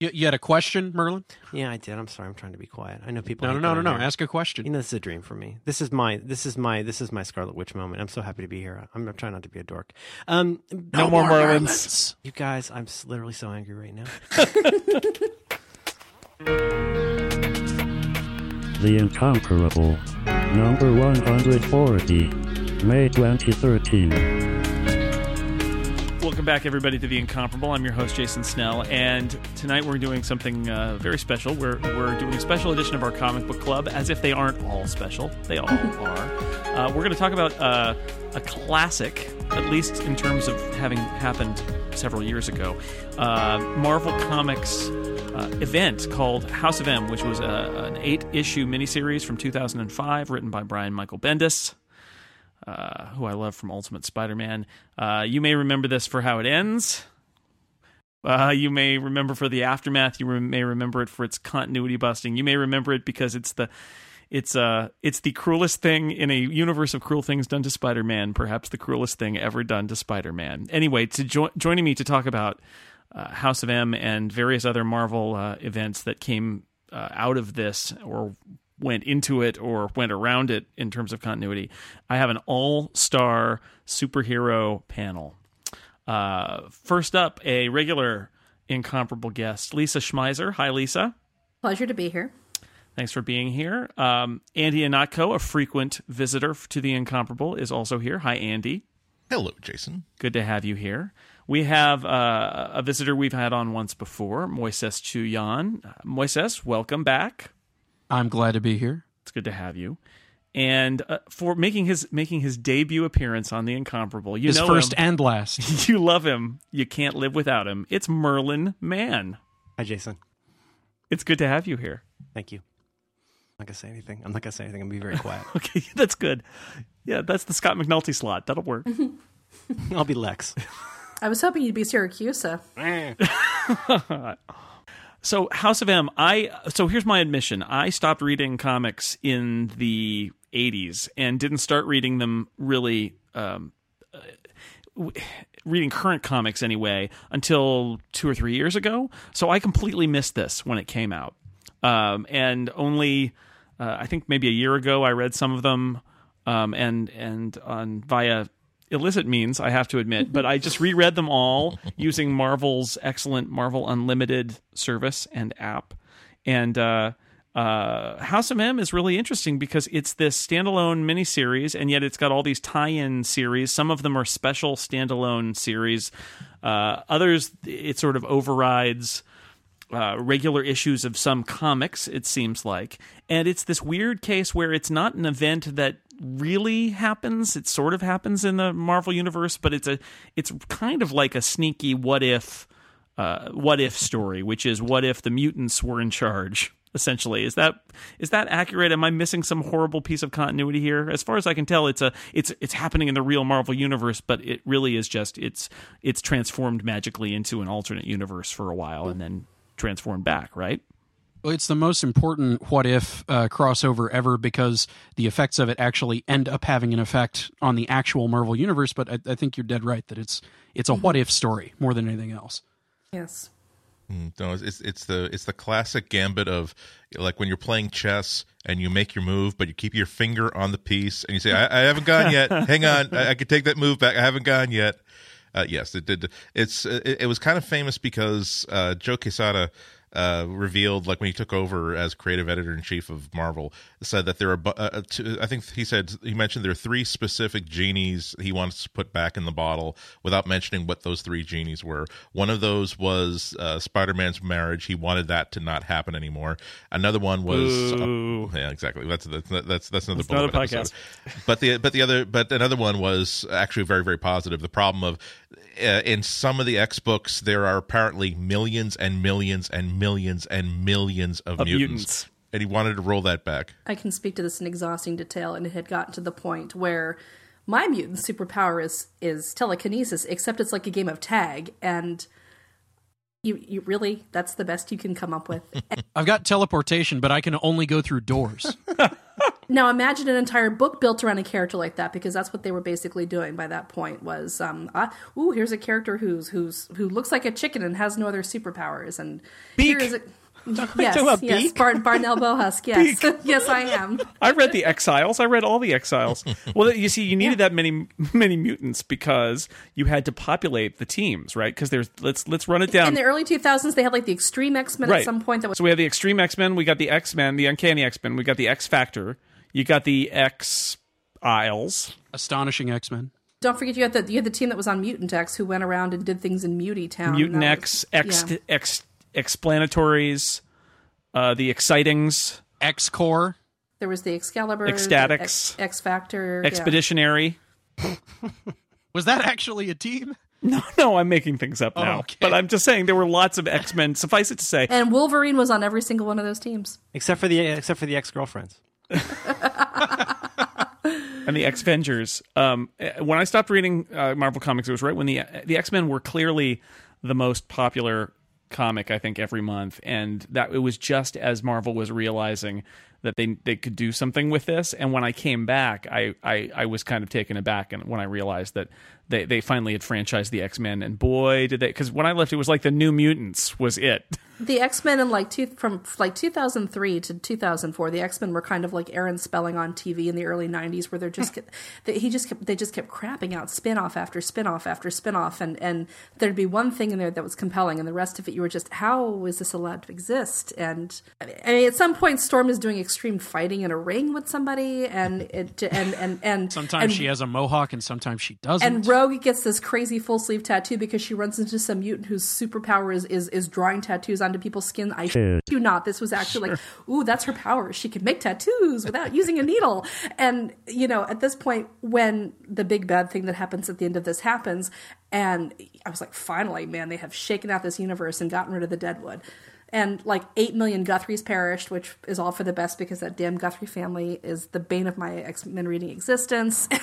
You, you had a question, Merlin? Yeah, I did. I'm sorry. I'm trying to be quiet. I know people. No, no, no, no, no. here. Ask a question. You know, this is a dream for me. This is my, this is my, this is my Scarlet Witch moment. I'm so happy to be here. I'm, I'm trying not to be a dork. Um, No, more Merlins. you guys, I'm literally so angry right now. The Incomparable. Number 140. May 2013. Welcome back, everybody, to The Incomparable. I'm your host, Jason Snell, and tonight we're doing something uh, very special. We're, we're doing a special edition of our comic book club, as if they aren't all special. They all are. Uh, we're going to talk about uh, a classic, at least in terms of having happened several years ago. Uh, Marvel Comics uh, event called House of M, which was a, an eight issue miniseries from 2005, written by Brian Michael Bendis uh, who I love from Ultimate Spider-Man. Uh, you may remember this for how it ends. Uh, you may remember for the aftermath. You re- may remember it for its continuity busting. You may remember it because it's the it's uh it's the cruelest thing in a universe of cruel things done to Spider-Man. Perhaps the cruelest thing ever done to Spider-Man. Anyway, to jo- joining me to talk about uh, House of M and various other Marvel uh, events that came uh, out of this or went into it or went around it in terms of continuity. I have an all-star superhero panel. Uh, first up, a regular incomparable guest, Lisa Schmeiser. Hi, Lisa. Pleasure to be here. Thanks for being here. Um, Andy Ihnatko, a frequent visitor to the Incomparable, is also here. Hi, Andy. Hello, Jason. Good to have you here. We have uh, a visitor we've had on once before, Moises Chiullan. Uh, Moises, welcome back. I'm glad to be here. It's good to have you. And uh, for making his making his debut appearance on the Incomparable, you His know first him. and last. you love him. You can't live without him. It's Merlin Mann. Hi, Jason. It's good to have you here. Thank you. I'm not gonna say anything. I'm not gonna say anything. I'm gonna be very quiet. Okay, that's good. Yeah, that's the Scott McNulty slot. That'll work. I'll be Lex. I was hoping you'd be Siracusa. So House of M, I so here's my admission. I stopped reading comics in the 80s and didn't start reading them really um, uh, reading current comics anyway until 2 or 3 years ago. So I completely missed this when it came out. Um, and only uh, I think maybe a year ago I read some of them um, and and on via illicit means, I have to admit, but I just reread them all using Marvel's excellent Marvel Unlimited service and app. And uh, uh, House of M is really interesting because it's this standalone miniseries, and yet it's got all these tie-in series. Some of them are special standalone series. Uh, others, it sort of overrides uh, regular issues of some comics, it seems like. And it's this weird case where it's not an event that really happens. It sort of happens in the Marvel universe, but it's a it's kind of like a sneaky what if uh, what if story, which is what if the mutants were in charge. Essentially, is that is that accurate? Am I missing some horrible piece of continuity here? As far as I can tell, it's a it's it's happening in the real Marvel universe, but it really is just it's it's transformed magically into an alternate universe for a while and then transformed back, right? Well, it's the most important what if uh, crossover ever because the effects of it actually end up having an effect on the actual Marvel universe. But I, I think you're dead right that it's it's a what if story more than anything else. Yes. Mm, No, it's- it's it's the it's the classic gambit of like when you're playing chess and you make your move, but you keep your finger on the piece and you say, "I, I haven't gone yet. Hang on, I, I can take that move back. I haven't gone yet." Uh, yes, it did. It's it, it was kind of famous because uh, Joe Quesada uh, revealed, like when he took over as creative editor in chief of Marvel, said that there are. Uh, two, I think he said he mentioned there are three specific genies he wants to put back in the bottle without mentioning what those three genies were. One of those was uh, Spider-Man's marriage. He wanted that to not happen anymore. Another one was. Boo. yeah, exactly. That's that's that's that's another That's not a podcast. episode. But the but the other but another one was actually very very positive. The problem of uh, in some of the X books there are apparently millions and millions and millions and millions of, Of mutants. mutants. and he wanted to roll that back. I can speak to this in exhausting detail, and it had gotten to the point where my mutant superpower is is telekinesis, except it's like a game of tag, and you you really that's the best you can come up with. I've got teleportation, but I can only go through doors. Now imagine an entire book built around a character like that, because that's what they were basically doing by that point. Was um, uh, ooh, here's a character who's who's who looks like a chicken and has no other superpowers, and here Beak. is a yes, about yes, Beak? Bar- Barnell Bohusk, yes, yes, I am. I read the Exiles. I read all the Exiles. Well, you see, you needed that many many mutants because you had to populate the teams, right? Because there's let's let's run it down. In the early 2000s, they had like the Extreme X Men right. at some point. That was so we have the Extreme X Men. We got the X Men, the Uncanny X Men. We got the X Factor. You got the X Isles. Astonishing X Men. don't forget you had the you had the team that was on Mutant X who went around and did things in Muty Town. Mutant That X, was- X, yeah. X, Explanatories, uh, the Excitings, X Core. There was the Excalibur, Ecstatics. X, X Factor, yeah. Expeditionary. Was that actually a team? No, no, I'm making things up now. okay. But I'm just saying there were lots of X Men. Suffice it to say, And Wolverine was on every single one of those teams. except for the except for the ex girlfriends. and the X Vengers. Um, eh, when I stopped reading uh, Marvel comics, it was right when the the X Men were clearly the most popular comic I think every month, and that it was just as Marvel was realizing that they they could do something with this. And when I came back, I I, I was kind of taken aback, and when I realized that they they finally had franchised the X Men, and boy did they! Because when I left, it was like the New Mutants was it. The X Men in like two, from like 2003 to 2004, the X Men were kind of like Aaron Spelling on TV in the early 90s, where they're just they, he just kept, they just kept crapping out spinoff after spinoff after spinoff, and and there'd be one thing in there that was compelling, and the rest of it you were just how is this allowed to exist? And I mean, at some point, Storm is doing extreme fighting in a ring with somebody, and it and and and Sometimes and, she has a mohawk and sometimes she doesn't. and Rogue gets this crazy full sleeve tattoo because she runs into some mutant whose superpower is is, is drawing tattoos onto people's skin. I Shit. do not. This was actually like, ooh, that's her power. She can make tattoos without using a needle. And you know, at this point, when the big bad thing that happens at the end of this happens, and I was like, finally, man, they have shaken out this universe and gotten rid of the Deadwood. And like eight million Guthries perished, which is all for the best because that damn Guthrie family is the bane of my X Men reading existence.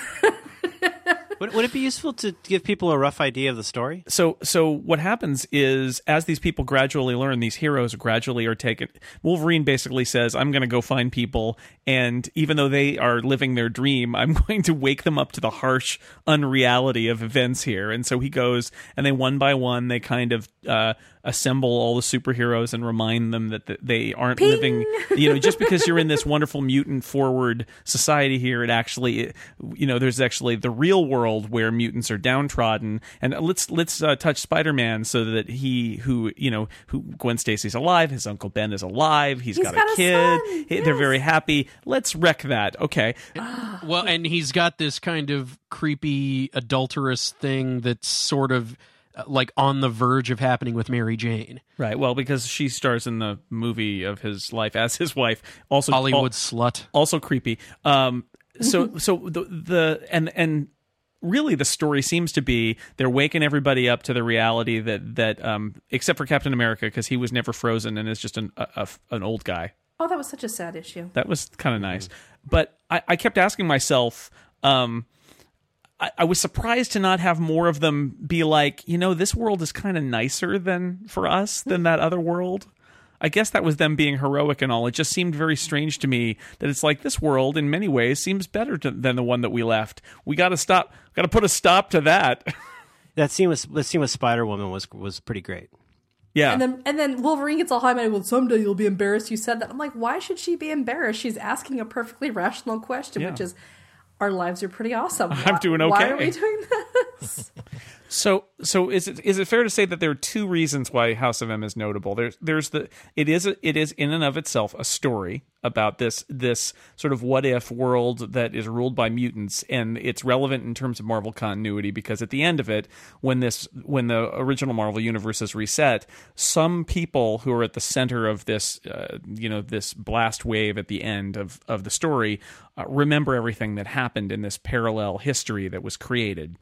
Would, would it be useful to give people a rough idea of the story? so so what happens is as these people gradually learn these heroes gradually are taken wolverine basically says i'm going to go find people and even though they are living their dream i'm going to wake them up to the harsh unreality of events here and so he goes and they one by one they kind of uh, assemble all the superheroes and remind them that they aren't Ping! living you know just because you're in this wonderful mutant forward society here it actually you know there's actually the real world where mutants are downtrodden. And let's let's uh, touch spider-man so that he who you know who gwen stacy's alive his uncle ben is alive He's got, got a a kid son, He- they're very happy. Let's wreck that. Okay. Well, and he's got this kind of creepy adulterous thing that's sort of like on the verge of happening with Mary Jane. right well because she stars in the movie of his life as his wife also Hollywood slut. also creepy. Um, so so the the and and really the story seems to be they're waking everybody up to the reality that that um, except for Captain America because he was never frozen and is just an a, a- an old guy. oh, that was such a sad issue. That was kind of nice, but I, I kept asking myself. Um, I, I was surprised to not have more of them be like, you know, this world is kind of nicer than for us than that other world. I guess that was them being heroic and all. It just seemed very strange to me that it's like this world, in many ways, seems better to, than the one that we left. We got to stop. Got to put a stop to that. That scene with the scene with Spider Woman was was pretty great. yeah. And then and then Wolverine gets all high minded. Well, someday you'll be embarrassed you said that. I'm like, why should she be embarrassed? She's asking a perfectly rational question, Yeah. which is, our lives are pretty awesome. I'm Why- doing Why are we doing this? So, so is it is it fair to say that there are two reasons why House of M is notable? There's there's the it is a, it is in and of itself a story about this this sort of what if world that is ruled by mutants, and it's relevant in terms of Marvel continuity because at the end of it, when this when the original Marvel universe is reset, some people who are at the center of this uh, you know this blast wave at the end of of the story uh, remember everything that happened in this parallel history that was created.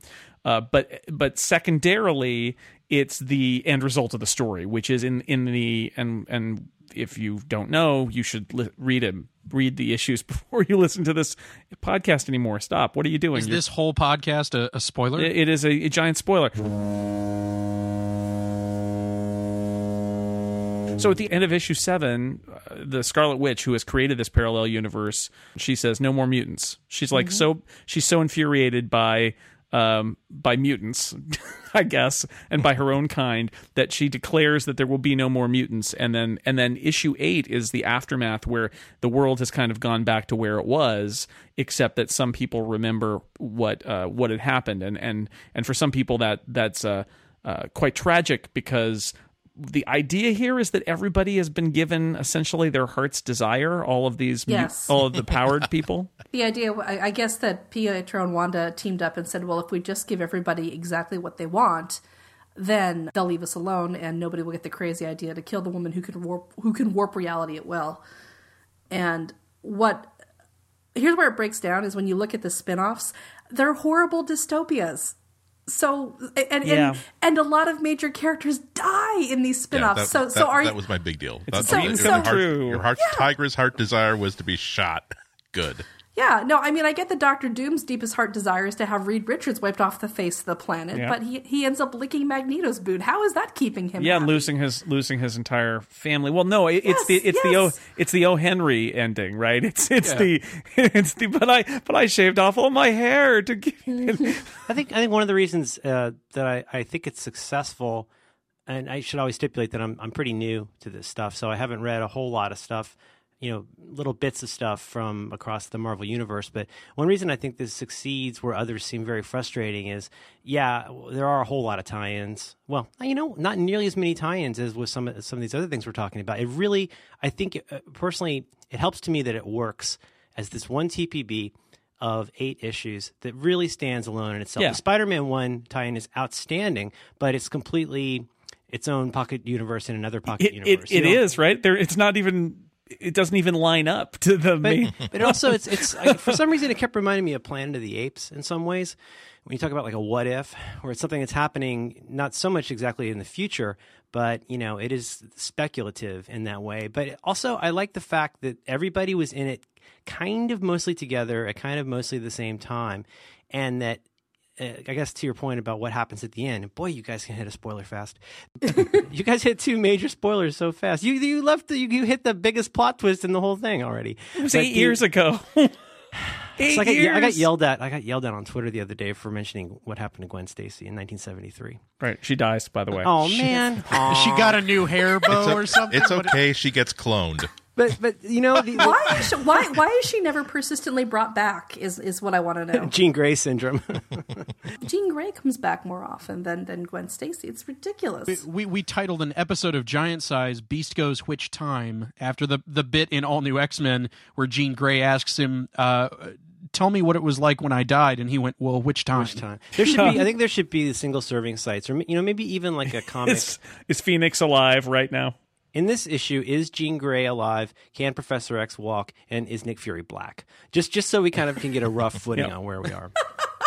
Uh, but but secondarily, it's the end result of the story, which is in in the and and if you don't know, you should li- read it. Read the issues before you listen to this podcast anymore. Stop. What are you doing? Is You're- this whole podcast a, a spoiler? it- it is a, a giant spoiler. So at the end of issue seven, uh, the Scarlet Witch, who has created this parallel universe, she says, "No more mutants." She's like so she's so infuriated by um, by mutants, I guess, and by her own kind that she declares that there will be no more mutants. And then and then issue eight is the aftermath where the world has kind of gone back to where it was, except that some people remember what uh, what had happened, and and and for some people that that's uh, uh, quite tragic because the idea here is that everybody has been given essentially their heart's desire. All of these, Yes. all of the powered people. The idea, I I guess, that Pietro and Wanda teamed up and said, "Well, if we just give everybody exactly what they want, then they'll leave us alone, and nobody will get the crazy idea to kill the woman who can warp who can warp reality at will." And what here's where it breaks down is when you look at the spin-offs, they're horrible dystopias. So and Yeah. and, and a lot of major characters die in these Yeah, spin-offs. that, so that, so are that was my big deal. It's a That- dream your heart- true. Your heart's tiger's heart desire was to be shot. Good. Yeah, no, I mean, I get that Doctor Doom's deepest heart desire is to have Reed Richards wiped off the face of the planet, Yeah. but he he ends up licking Magneto's boot. How is that keeping him? Yeah, happy? losing his losing his entire family. Well, no, it, it's the Yes, it's the O it's the O Henry ending, right? It's it's Yeah. the it's the but I but I shaved off all my hair to give I think I think one of the reasons uh, that I, I think it's successful, and I should always stipulate that I'm I'm pretty new to this stuff, so I haven't read a whole lot of stuff, you know, little bits of stuff from across the Marvel universe. But one reason I think this succeeds where others seem very frustrating is, yeah, there are a whole lot of tie-ins. Well, you know, not nearly as many tie-ins as with some of some of these other things we're talking about. It really, I think, uh, personally, it helps to me that it works as this one TPB of eight issues that really stands alone in itself. Yeah. The Spider-Man one tie-in is outstanding, but it's completely its own pocket universe in another pocket it it, universe. it you know? is right there. It's not even it doesn't even line up to the But, main. but also, it's it's I, for some reason it kept reminding me of Planet of the Apes in some ways. When you talk about like a what if, where it's something that's happening not so much exactly in the future, but you know it is speculative in that way. But also, I like the fact that everybody was in it kind of mostly together at kind of mostly the same time, and that. Uh, I guess to your point about what happens at the end, boy, you guys can hit a spoiler fast. you guys hit two major spoilers so fast. You you left the, you, you hit the biggest plot twist in the whole thing already. It was But eight the- years ago. eight so I got, years. I got yelled at. I got yelled at on Twitter the other day for mentioning what happened to Gwen Stacy in 1973. Right, she dies. By the way. Oh man! She got a new hair bow or something. It's What- okay. She gets cloned. But but you know the, the Why is she, why why is she never persistently brought back? Is is what I want to know. Jean Grey syndrome. Jean Grey comes back more often than than Gwen Stacy. It's ridiculous. we we titled an episode of Giant Size "Beast Goes Which Time" after the the bit in All New X Men where Jean Grey asks him, uh, "Tell me what it was like when I died," and he went, "Well, which time?" Which time? There should be. I think there should be single serving sites, or you know maybe even like a comic. Is is Phoenix alive right now? In this issue, is Jean Grey alive? Can Professor X walk? And is Nick Fury black? Just just so we kind of can get a rough footing Yeah. on where we are.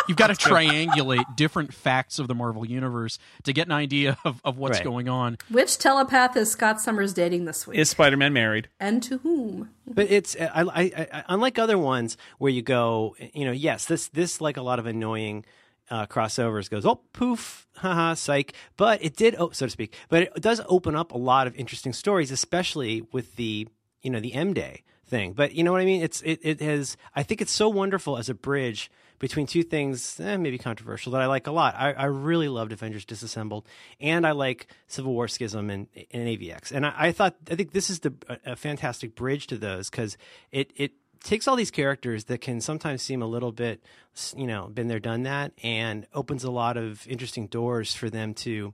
You've got to triangulate different facts of the Marvel universe to get an idea of, of what's Right. going on. Which telepath is Scott Summers dating this week? Is Spider Man married? and to whom? But it's I, I, I, unlike other ones where you go, you know, yes, this this like a lot of annoying uh, crossovers goes, oh poof, haha, psych. But it did, oh, so to speak. But it does open up a lot of interesting stories, especially with the you know the M Day thing. But you know what I mean? It's it it has. I think it's so wonderful as a bridge between two things, eh, maybe controversial, that I like a lot. I, I really loved Avengers Disassembled, and I like Civil War Schism and, and AVX. And I, I thought, I think this is the a, a fantastic bridge to those because it it takes all these characters that can sometimes seem a little bit, you know, been there, done that, and opens a lot of interesting doors for them to.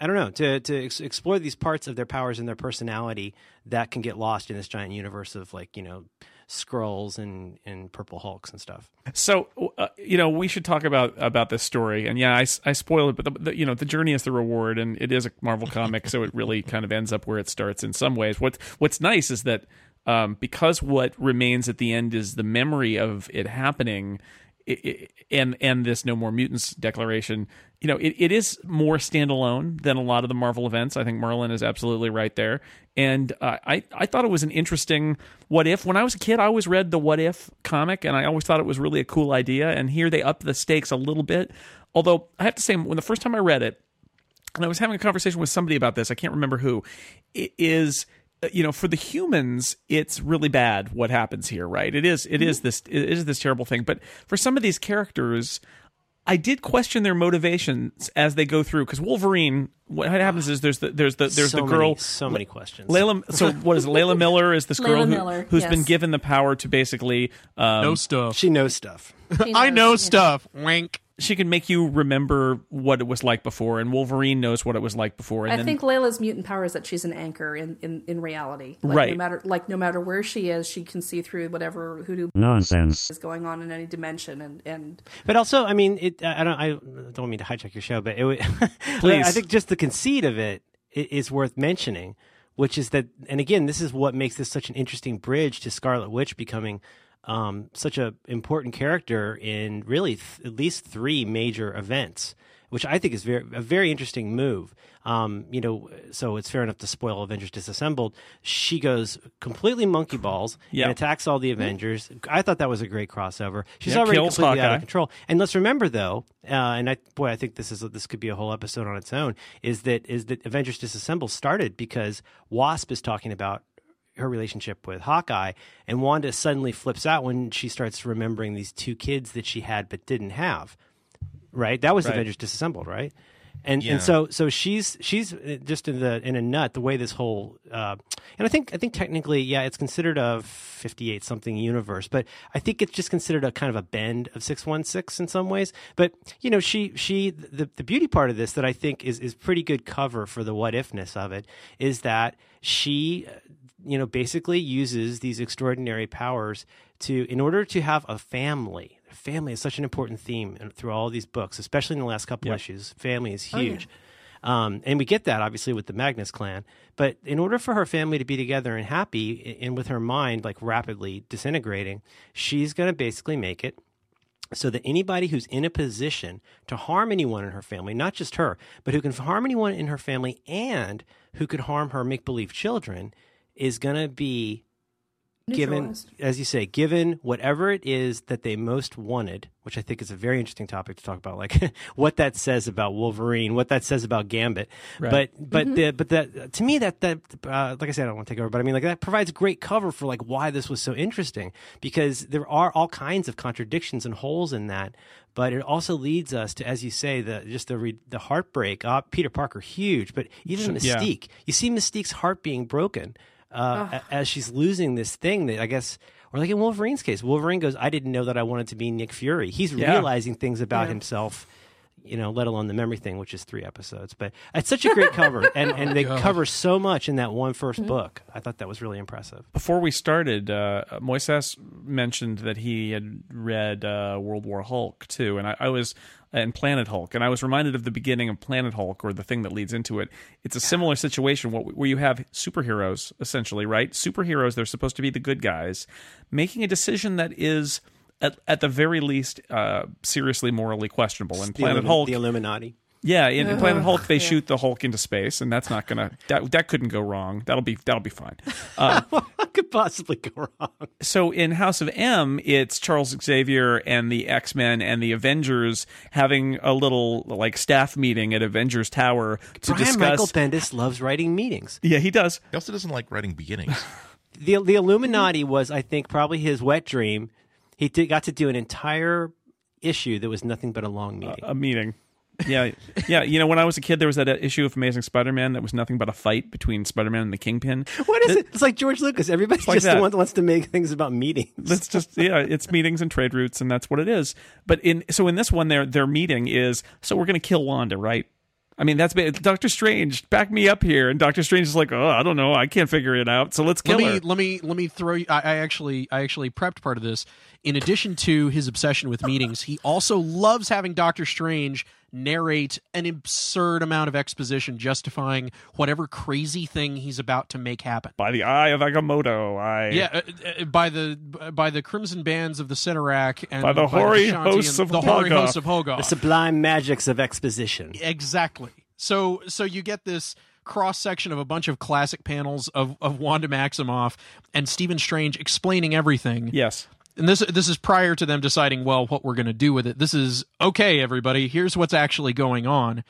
I don't know to to ex- explore these parts of their powers and their personality that can get lost in this giant universe of like you know Skrulls and and purple hulks and stuff. So, uh, you know, we should talk about about this story. And yeah, I, I spoiled it, but the, the, you know, the journey is the reward, and it is a Marvel comic, so it really kind of ends up where it starts in some ways. What What's nice is that um, because what remains at the end is the memory of it happening. It, it, and and this no more mutants declaration you know it, it is more standalone than a lot of the marvel events i think merlin is absolutely right there and uh, i i thought it was an interesting what if when i was a kid i always read the what if comic and i always thought it was really a cool idea and here they upped the stakes a little bit although i have to say when the first time i read it and I was having a conversation with somebody about this. I can't remember who. It is you know for the humans it's really bad what happens here right it is it is this it is this terrible thing but for some of these characters I did question their motivations as they go through because Wolverine. What happens is there's the there's the there's so the girl many, so many questions. Layla. So what is it? Layla Miller is this girl Layla who, Miller, who's yes. been given the power to basically um, no stuff. she knows stuff. She I know yeah. stuff. Wink. She can make you remember what it was like before, and Wolverine knows what it was like before. And I then, think Layla's mutant power is that she's an anchor in, in, in reality. Like, Right. No matter like no matter where she is, she can see through whatever hoodoo Nonsense. is going on in any dimension. And and But also, I mean, it. I don't. I don't mean to hijack your show, but it. would- Please. I think just the conceit of it is worth mentioning, which is that, and again, this is what makes this such an interesting bridge to Scarlet Witch becoming um, such a important character in really th- at least three major events, which I think is very a very interesting move. Um, you know, so it's fair enough to spoil Avengers Disassembled. She goes completely monkey balls Yeah. and attacks all the Avengers. I thought that was a great crossover. She's Yeah, already completely out of control. And let's remember though, uh, and I boy, I think this is this could be a whole episode on its own. Is that is that Avengers Disassemble started because Wasp is talking about her relationship with Hawkeye, and Wanda suddenly flips out when she starts remembering these two kids that she had but didn't have. Right, that was Right. Avengers Disassembled, right? And Yeah. and so so she's she's uh, just in the in a nut the way this whole uh, and I think I think technically yeah it's considered a fifty eight something universe but I think it's just considered a kind of a bend of six one six in some ways but you know she she the the beauty part of this that I think is is pretty good cover for the what ifness of it is that she you know basically uses these extraordinary powers to in order to have a family. Family is such an important theme through all these books especially in the last couple issues. Family is huge. Um, and we get that obviously with the Magnus clan. But in order for her family to be together and happy, and with her mind like rapidly disintegrating, she's going to basically make it so that anybody who's in a position to harm anyone in her family, not just her, but who can harm anyone in her family and who could harm her make believe children, is going to be given, as you say, given whatever it is that they most wanted, which I think is a very interesting topic to talk about, like what that says about Wolverine, what that says about Gambit. But but the, but that to me that that uh, like I said, I don't want to take over, but I mean like that provides great cover for like why this was so interesting because there are all kinds of contradictions and holes in that. But it also leads us to, as you say, the just the re, the heartbreak. Uh, Peter Parker, huge, but even yeah. Mystique. You see Mystique's heart being broken uh, a- as she's losing this thing that I guess, or like in Wolverine's case, Wolverine goes, "I didn't know that I wanted to be Nick Fury." He's Yeah. realizing things about himself, you know, let alone the memory thing, which is three episodes. But it's such a great cover, and and they cover so much in that one first book. I thought that was really impressive. before we started, uh, Moises mentioned that he had read uh, World War Hulk too, and I, I was and Planet Hulk, and I was reminded of the beginning of Planet Hulk, or the thing that leads into it. It's a similar situation where you have superheroes, essentially, right? Superheroes, they're supposed to be the good guys, making a decision that is. At, at the very least, uh, seriously morally questionable. And Planet Illumi- Hulk, the Illuminati. yeah, in, in Planet Hulk, they shoot the Hulk into space, and that's not gonna that that couldn't go wrong. That'll be that'll be fine. Uh, What could possibly go wrong? so in House of M, it's Charles Xavier and the X Men and the Avengers having a little like staff meeting at Avengers Tower to Brian discuss. Michael Bendis loves writing meetings. yeah, he does. He also doesn't like writing beginnings. the the Illuminati was, I think, probably his wet dream. He did, got to do an entire issue that was nothing but a long meeting. A meeting. Yeah, yeah. You know, when I was a kid, there was that uh, issue of Amazing Spider-Man that was nothing but a fight between Spider-Man and the Kingpin. what is it? It's like George Lucas. Everybody like just that. wants, to make things about meetings. That's just yeah, it's meetings and trade routes, and that's what it is. But in so in this one, their their meeting is so we're going to kill Wanda, right? I mean, that's ba- Doctor Strange. Back me up here, and Doctor Strange is like, oh, I don't know, I can't figure it out. So let's kill let me her. let me let me throw you I, I actually I actually prepped part of this. In addition to his obsession with meetings, he also loves having Doctor Strange narrate an absurd amount of exposition justifying whatever crazy thing he's about to make happen. By the eye of Agamotto, I Yeah, uh, uh, by the by the crimson bands of the Cyttorak and By the hoary Shanti hosts and of the hoary hosts of Hoggoth. The sublime magics of exposition. Exactly. So so you get this cross section of a bunch of classic panels of, of Wanda Maximoff and Stephen Strange explaining everything. yes, And this this is prior to them deciding well what we're going to do with it. This is okay everybody, here's what's actually going on.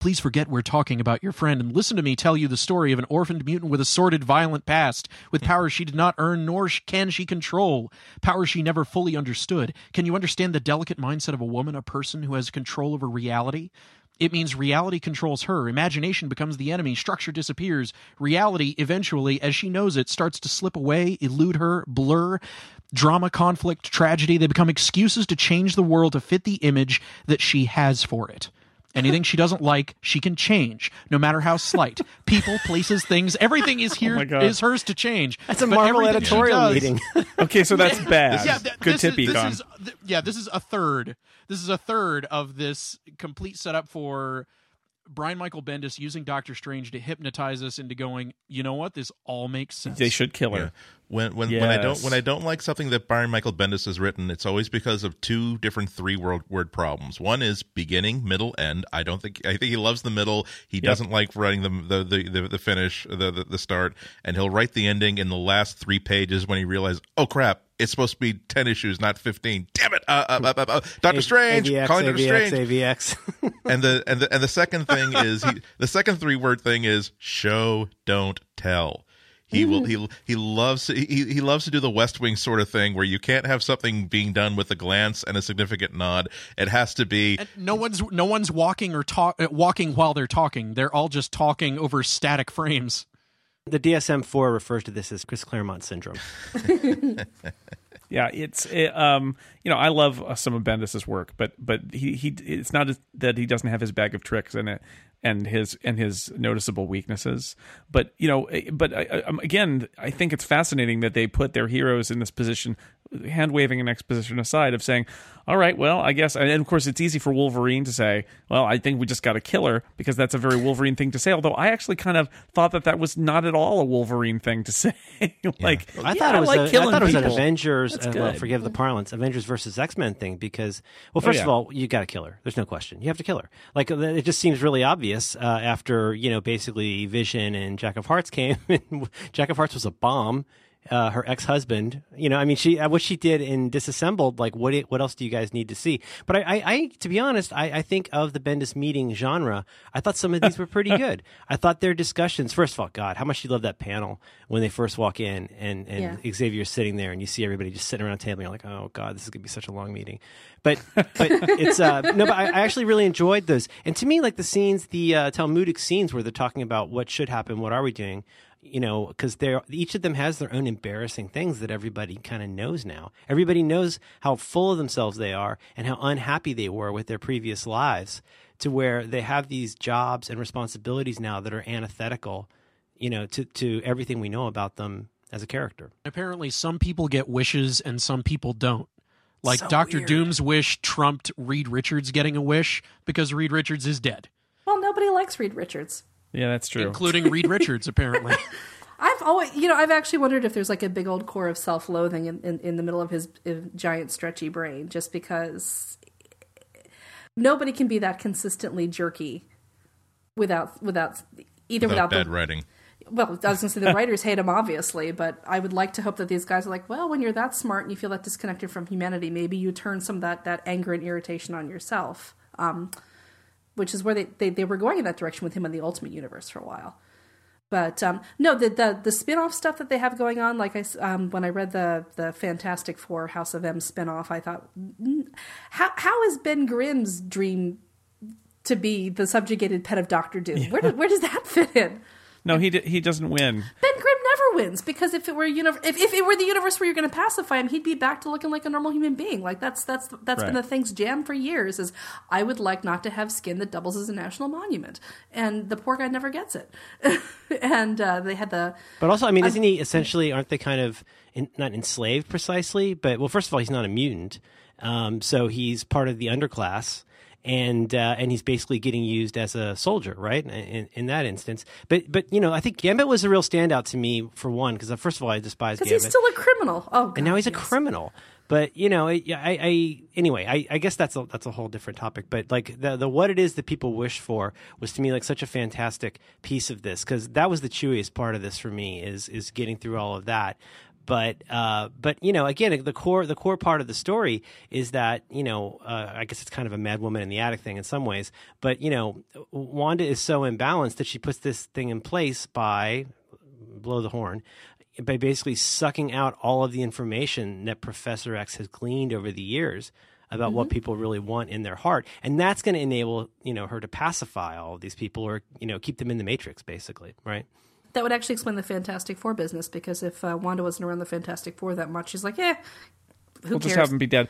Please forget we're talking about your friend and listen to me tell you the story of an orphaned mutant with a sordid, violent past, with powers she did not earn nor can she control, powers she never fully understood. Can you understand the delicate mindset of a woman, a person who has control over reality? It means reality controls her. Imagination becomes the enemy. Structure disappears. Reality, eventually, as she knows it, starts to slip away, elude her, blur. Drama, conflict, tragedy, they become excuses to change the world to fit the image that she has for it. Anything she doesn't like, she can change, no matter how slight. People, places, things, everything is oh here my God. is hers to change. That's a But Marvel editorial does- meeting. Okay, so that's bad. yeah, th- Good this tip, is, this is th- yeah, this is a third. This is a third of this complete setup for Brian Michael Bendis using Doctor Strange to hypnotize us into going. You know what? This all makes sense. They should kill her. Yeah. When when when I don't when I don't like something that Brian Michael Bendis has written, it's always because of two different three word word problems. One is beginning, middle, end. I don't think I think he loves the middle. He doesn't like writing the the the, the, the finish, the, the the start, and he'll write the ending in the last three pages when he realizes, oh crap, it's supposed to be ten issues, not fifteen. Damn it, uh, uh, uh, uh, uh, Doctor Strange, AVX, calling Doctor AVX, Strange AVX. and the and the and the second thing is he the second three word thing is show don't tell he will he he loves he he loves to do the west wing sort of thing where you can't have something being done with a glance and a significant nod it has to be And no one's no one's walking or talk uh, walking while they're talking. They're all just talking over static frames. The DSM four refers to this as Chris Claremont syndrome. Yeah, it's it, um you know I love uh, some of Bendis's work, but but he he it's not that he doesn't have his bag of tricks in it and his and his noticeable weaknesses. But you know, eh, but I, I, um, again, I think it's fascinating that they put their heroes in this position, hand waving an exposition aside of saying, "All right, well, I guess." And of course, it's easy for Wolverine to say, "Well, I think we just got to kill her," because that's a very Wolverine thing to say. Although I actually kind of thought that that was not at all a Wolverine thing to say. like I yeah, thought it was like a, I killing thought it was an. Avengers. Uh, well, forgive the parlance, Avengers versus X Men thing. Because, well, first yeah. of all, you got to kill her. There's no question. You have to kill her. Like it just seems really obvious uh, after you know basically Vision and Jack of Hearts came. and Jack of Hearts was a bomb. Uh, her ex-husband, you know, I mean, she uh, what she did in Disassembled. Like, what what else do you guys need to see? But I, I, I to be honest, I, I think of the Bendis meeting genre. I thought some of these were pretty good. I thought their discussions. First of all, God, how much you love that panel when they first walk in and and Yeah. Xavier's sitting there and you see everybody just sitting around a table. And you're like, oh God, this is gonna be such a long meeting. But but it's uh no, but I, I actually really enjoyed those. And to me, like the scenes, the uh, Talmudic scenes where they're talking about what should happen, what are we doing. You know, because they're each of them has their own embarrassing things that everybody kind of knows now. Everybody knows how full of themselves they are and how unhappy they were with their previous lives, to where they have these jobs and responsibilities now that are antithetical, you know, to to everything we know about them as a character. Apparently, some people get wishes and some people don't. Like So Doctor. Doom's wish trumped Reed Richards getting a wish because Reed Richards is dead, Well, nobody likes Reed Richards. Yeah, that's true. including Reed Richards. Apparently, I've always, you know, I've actually wondered if there's like a big old core of self-loathing in, in, in the middle of his uh, giant stretchy brain, just because nobody can be that consistently jerky without without either without without, bad the writing well, I was going to say the writers hate him, obviously, but I would like to hope that these guys are like, well, when you're that smart and you feel that disconnected from humanity, maybe you turn some of that, that anger and irritation on yourself, um, which is where they, they, they were going in that direction with him in the Ultimate Universe for a while. But um, no, the, the the spin-off stuff that they have going on, like I um, when I read the the Fantastic Four House of M spin-off, I thought, how how is Ben Grimm's dream to be the subjugated pet of Doctor Doom? Where do, where does that fit in? No, he d- he doesn't win. Ben Grimm wins because if it were uni- if, if it were the universe where you're going to pacify him, he'd be back to looking like a normal human being. Like that's that's that's been the thing's jam for years. Is I would like not to have skin that doubles as a national monument, and the poor guy never gets it. and uh, they had the But also, I mean, isn't he essentially? Aren't they kind of in, not enslaved precisely? But well, first of all, he's not a mutant, um, so he's part of the underclass, and uh, and he's basically getting used as a soldier, right? In, in that instance, but but you know, I think Gambit was a real standout to me for one because first of all, I despise because he's still a criminal. Oh, and now God, he's a criminal. But you know, I, I, I anyway, I, I guess that's a that's a whole different topic. But like the the what it is that people wish for was to me like such a fantastic piece of this because that was the chewiest part of this for me is is getting through all of that. But uh, but you know, again, the core the core part of the story is that you know, uh, I guess it's kind of a mad woman in the attic thing in some ways, but you know, Wanda is so imbalanced that she puts this thing in place by blow the horn by basically sucking out all of the information that Professor X has gleaned over the years about what people really want in their heart, and that's going to enable you know her to pacify all of these people or you know keep them in the matrix, basically, right? That would actually explain the Fantastic Four business because if uh, Wanda wasn't around the Fantastic Four that much, she's like, eh, who We'll cares? just have him be dead.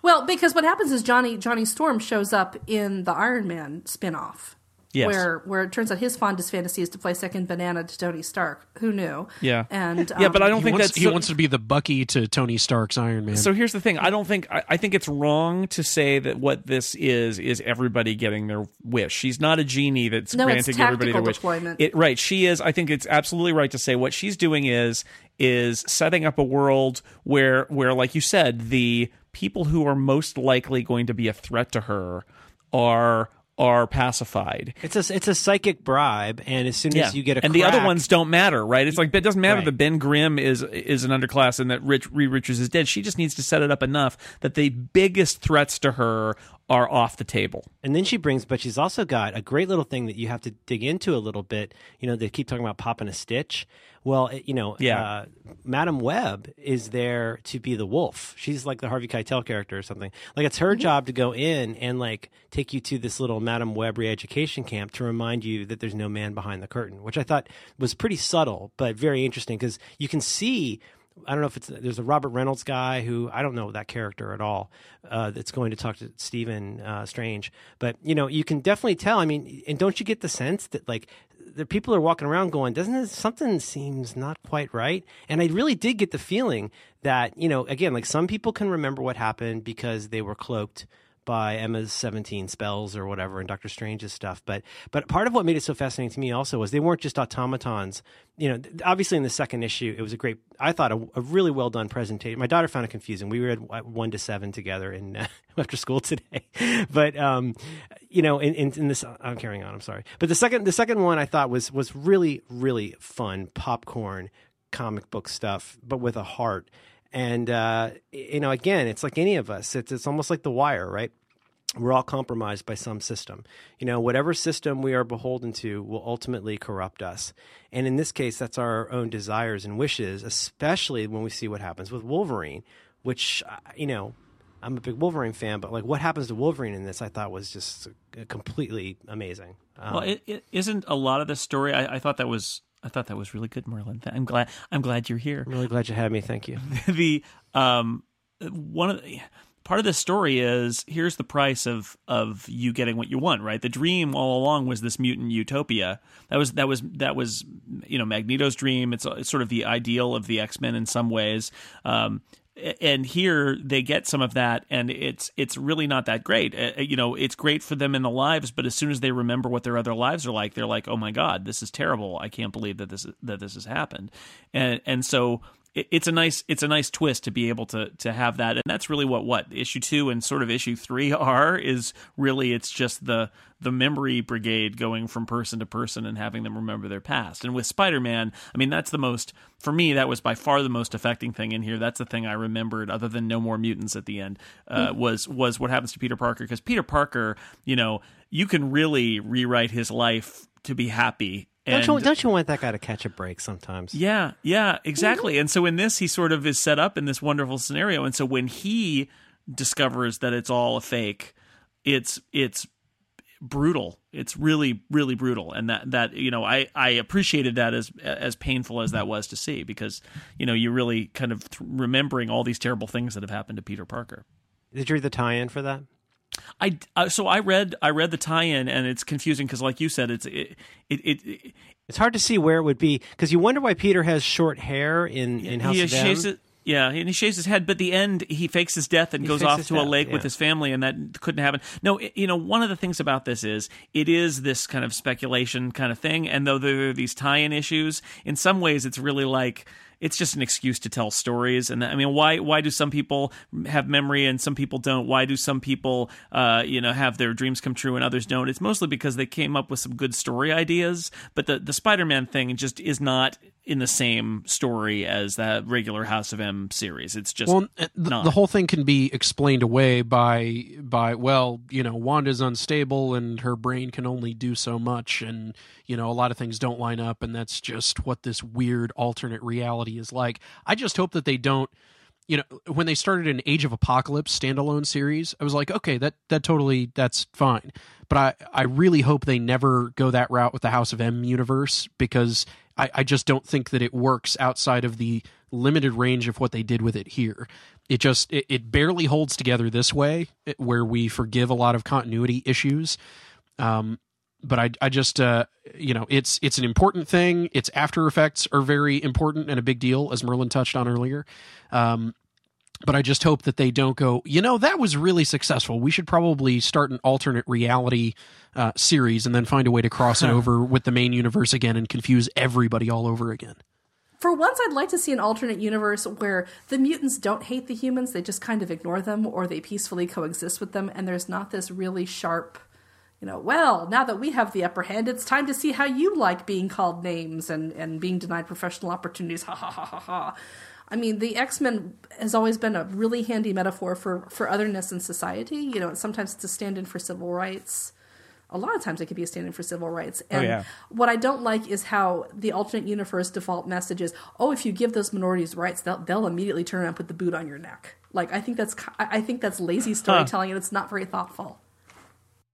Well, because what happens is Johnny Johnny Storm shows up in the Iron Man spin-off. Yes. Where where it turns out his fondest fantasy is to play second banana to Tony Stark. Who knew? Yeah. And Yeah, um, but I don't think wants, that's he so- wants to be the Bucky to Tony Stark's Iron Man. So here's the thing. I don't think I, I think it's wrong to say that what this is is everybody getting their wish. She's not a genie that's No, granting everybody their tactical wish. deployment. It, right. She is. I think it's absolutely right to say what she's doing is is setting up a world where where like you said the people who are most likely going to be a threat to her are are pacified. It's a it's a psychic bribe, and as soon as you get a and the other ones don't matter, right? It's like it doesn't matter Right. that Ben Grimm is is an underclass and that Rich Reed Richards is dead. She just needs to set it up enough that the biggest threats to her are off the table. And then she brings, but she's also got a great little thing that you have to dig into a little bit. You know, they keep talking about popping a stitch. Well, it- you know, Yeah. uh, Madam Web is there to be the wolf. She's like the Harvey Keitel character or something. Like it's her job to go in and like take you to this little Madam Web re-education camp to remind you that there's no man behind the curtain, which I thought was pretty subtle but very interesting because you can see. I don't know if it's there's a Robert Reynolds guy who I don't know that character at all uh, that's going to talk to Stephen uh, Strange, but you know you can definitely tell. I mean, and don't you get the sense that like the people are walking around going, doesn't it, something seems not quite right? And I really did get the feeling that you know again like some people can remember what happened because they were cloaked by Emma's 17 spells or whatever and Doctor Strange's stuff. But but part of what made it so fascinating to me also was they weren't just automatons. You know, obviously in the second issue, it was a great, I thought, a, a really well done presentation. My daughter found it confusing. We read one to seven together in uh, after school today. but um, you know, in, in, in this, I'm carrying on. I'm sorry. But the second the second one I thought was was really really fun popcorn comic book stuff, but with a heart. And uh, you know, again, it's like any of us. It's it's almost like the wire, right? We're all compromised by some system. You know, whatever system we are beholden to will ultimately corrupt us. And in this case, that's our own desires and wishes, especially when we see what happens with Wolverine, which, uh, you know, I'm a big Wolverine fan, but like what happens to Wolverine in this, I thought was just uh, completely amazing. Um, Well, it, it isn't a lot of the story. I, I thought that was I thought that was really good, Merlin. I'm glad I'm glad you're here. I'm really glad you had me. Thank you. the um one of the part of the story is here's the price of of you getting what you want right the dream all along was this mutant utopia that was that was that was you know magneto's dream it's, it's sort of the ideal of the x-men in some ways um and here they get some of that and it's it's really not that great. Uh, you know it's great for them in the lives but as soon as they remember what their other lives are like they're like oh my god this is terrible. I can't believe that this that this has happened. And and so it- it's a nice it's a nice twist to be able to to have that. And that's really what what issue 2 and sort of issue 3 are is really it's just the the memory brigade going from person to person and having them remember their past. And with spider-man i mean that's the most for me that was by far the most affecting thing in here. That's the thing i remembered other than no more mutants at the end uh, was was what happens to peter parker. Because peter parker you know you can really rewrite his life to be happy Don't you, don't you want that guy to catch a break sometimes? yeah, yeah, exactly. Mm-hmm. And so in this, he sort of is set up in this wonderful scenario. And so when he discovers that it's all a fake, it's it's brutal. It's really really brutal. And that that you know, I I appreciated that as as painful as that was to see because you know you're really kind of remembering all these terrible things that have happened to Peter Parker. Did you read the tie-in for that? I uh, so I read I read the tie-in and it's confusing because like you said it's it it, it, it It's hard to see where it would be because you wonder why Peter has short hair in in House he of M. shaves it. Yeah, and he shaves his head, but the end he fakes his death and He goes off to a lake yeah. with his family, and that couldn't happen. No, it- you know, one of the things about this is it is this kind of speculation kind of thing, and though there are these tie-in issues, in some ways it's really like it's just an excuse to tell stories. And I mean, why why do some people have memory and some people don't? Why do some people, uh, you know, have their dreams come true and others don't? It's mostly because they came up with some good story ideas. But the the Spider Man thing just is not in the same story as that regular House of M series. It's just well, the, the whole thing can be explained away by by well, you know, Wanda's unstable and her brain can only do so much, and you know, a lot of things don't line up, and that's just what this weird alternate reality is like. I just hope that they don't. You know, when they started an Age of Apocalypse standalone series, I was like, okay, that that totally that's fine. But I I really hope they never go that route with the House of M universe because I, I just don't think that it works outside of the limited range of what they did with it here. It just it, it barely holds together this way, where we forgive a lot of continuity issues. Um, but I I just uh, you know it's it's an important thing. Its after effects are very important and a big deal, as Merlin touched on earlier. Um, but I just hope that they don't go, you know, that was really successful. We should probably start an alternate reality uh, series and then find a way to cross it over with the main universe again and confuse everybody all over again. For once, I'd like to see an alternate universe where the mutants don't hate the humans, they just kind of ignore them or they peacefully coexist with them, and there's not this really sharp, you know, well, now that we have the upper hand, it's time to see how you like being called names and, and being denied professional opportunities. Ha ha ha ha ha. I mean, the X Men has always been a really handy metaphor for for otherness in society. You know, sometimes it's a stand in for civil rights. A lot of times it could be a stand in for civil rights. Oh, and yeah. what I don't like is how the alternate universe default message is, oh, if you give those minorities rights, they'll, they'll immediately turn around and put the boot on your neck. Like, I think that's I think that's lazy storytelling and it's not very thoughtful.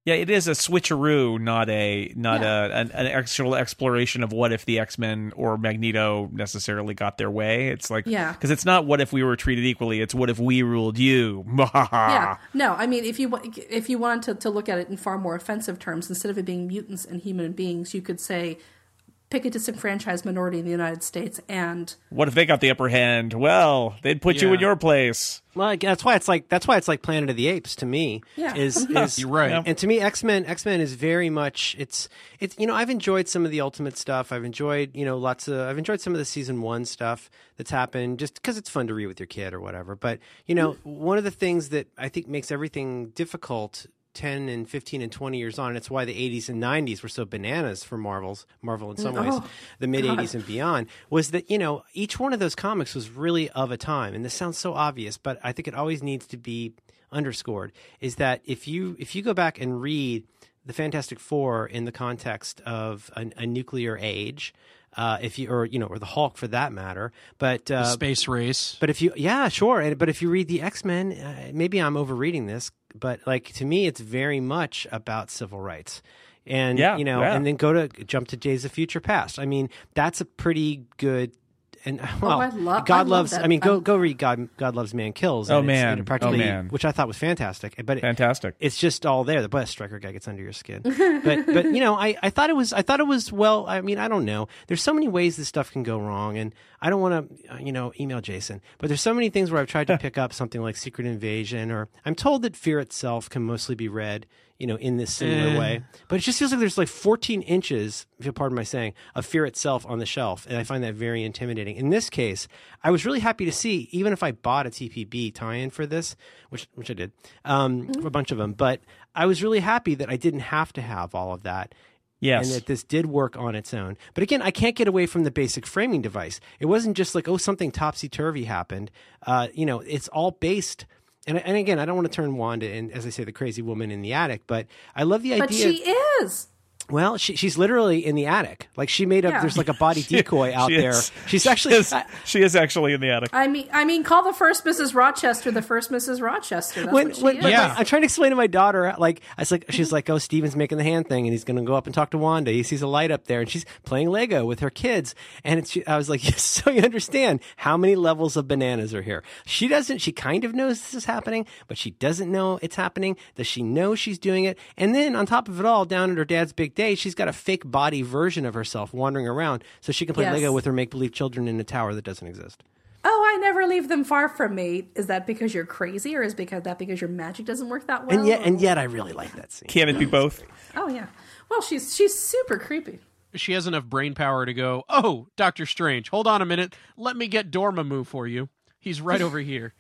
Yeah, it is a switcheroo, not a not Yeah. a an, an actual exploration of what if the X Men or Magneto necessarily got their way. It's like Yeah. because it's not what if we were treated equally. It's what if we ruled you. yeah no i mean if you if you wanted to, to look at it in far more offensive terms instead of it being mutants and human beings you could say pick a disenfranchised minority in the united states and What if they got the upper hand? Well, they'd put you in your place. Like that's why it's like that's why it's like Planet of the Apes to me. Yeah. Is is You're right. And to me, X Men X Men is very much it's it's you know I've enjoyed some of the Ultimate stuff. I've enjoyed you know lots of I've enjoyed some of the season one stuff that's happened just because it's fun to read with your kid or whatever. But you know one of the things that I think makes everything difficult. 10 and 15 and 20 years on. It's why the 80s and 90s were so bananas for Marvel's Marvel in some mm, ways. Oh, the mid 80s and beyond was that, you know, each one of those comics was really of a time. And this sounds so obvious, but I think it always needs to be underscored is that if you if you go back and read the Fantastic Four in the context of a, a nuclear age, uh, if you or you know or the Hulk for that matter, but uh, Space race. but if you, yeah, sure. And, but if you read the X Men, uh, maybe I'm overreading this, but like to me, it's very much about civil rights. And Yeah, you know, yeah. and then go to jump to Days of Future Past. I mean, that's a pretty good. And oh, well, Oh, I lo- God I love loves. that. I mean, go go read God. God loves man kills. Oh, and it's, you man. know, Oh, man. which I thought was fantastic. But it, Fantastic. it's just all there. The bus Stryker guy gets under your skin. but but you know, I, I thought it was I thought it was well. I mean, I don't know. There's so many ways this stuff can go wrong, and I don't want to uh, you know email Jason. But there's so many things where I've tried to pick up something like Secret Invasion, or I'm told that Fear itself can mostly be read. You know, in this similar Eh. way, but it just feels like there's like 14 inches, if you'll pardon my saying, of fear itself on the shelf, and I find that very intimidating. In this case, I was really happy to see, even if I bought a TPB tie-in for this, which which I did, um, for a bunch of them, but I was really happy that I didn't have to have all of that. Yes. And that this did work on its own. But again, I can't get away from the basic framing device. It wasn't just like, oh, something topsy turvy happened. Uh, you know, it's all based. And, and again, I don't want to turn Wanda in, as I say, the crazy woman in the attic, but I love the idea. but she is Well, she, she's literally in the attic. Like she made up. Yeah. There's like a body decoy out She there. is. She's She actually. is, I- she is actually in the attic. i mean i mean call the first mrs rochester the first mrs rochester that's when, what she when, is. Yeah. like, I'm trying to explain to my daughter, like, I was like, mm-hmm. she's like, oh, Stephen's making the hand thing, and he's going to go up and talk to Wanda. He sees a light up there, and she's playing Lego with her kids, and it's, I was like, yes, so you understand how many levels of bananas are here. She doesn't. She kind of knows this is happening, but she doesn't know it's happening. Does she know she's doing it? And then on top of it all, down at her dad's big day, she's got a fake body version of herself wandering around, so she can play Yes. Lego with her make believe children in a tower that doesn't exist. oh i never leave them far from me is that because you're crazy or is because that because your magic doesn't work that well And yet, and yet, I really like that scene. Can it be both? oh yeah well she's she's super creepy she has enough brain power to go. Oh, Doctor Strange, hold on a minute. Let me get Dormammu for you. He's right over here.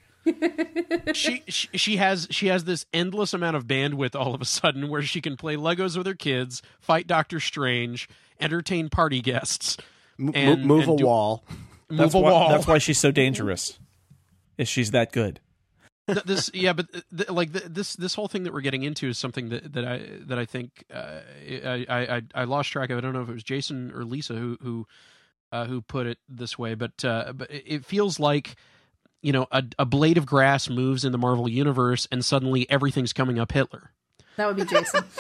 She, she she has she has this endless amount of bandwidth all of a sudden where she can play Legos with her kids, fight Doctor Strange, entertain party guests, M- and- move and a do- wall. move That's a why, wall. that's why she's so dangerous. Is she's that good? This yeah but th- like th- this this whole thing that we're getting into is something that, that i that i think uh, I, I i i lost track of i don't know if it was jason or lisa who who uh, who put it this way but uh but it it feels like you know a, a blade of grass moves in the marvel universe and suddenly everything's coming up hitler That would be Jason.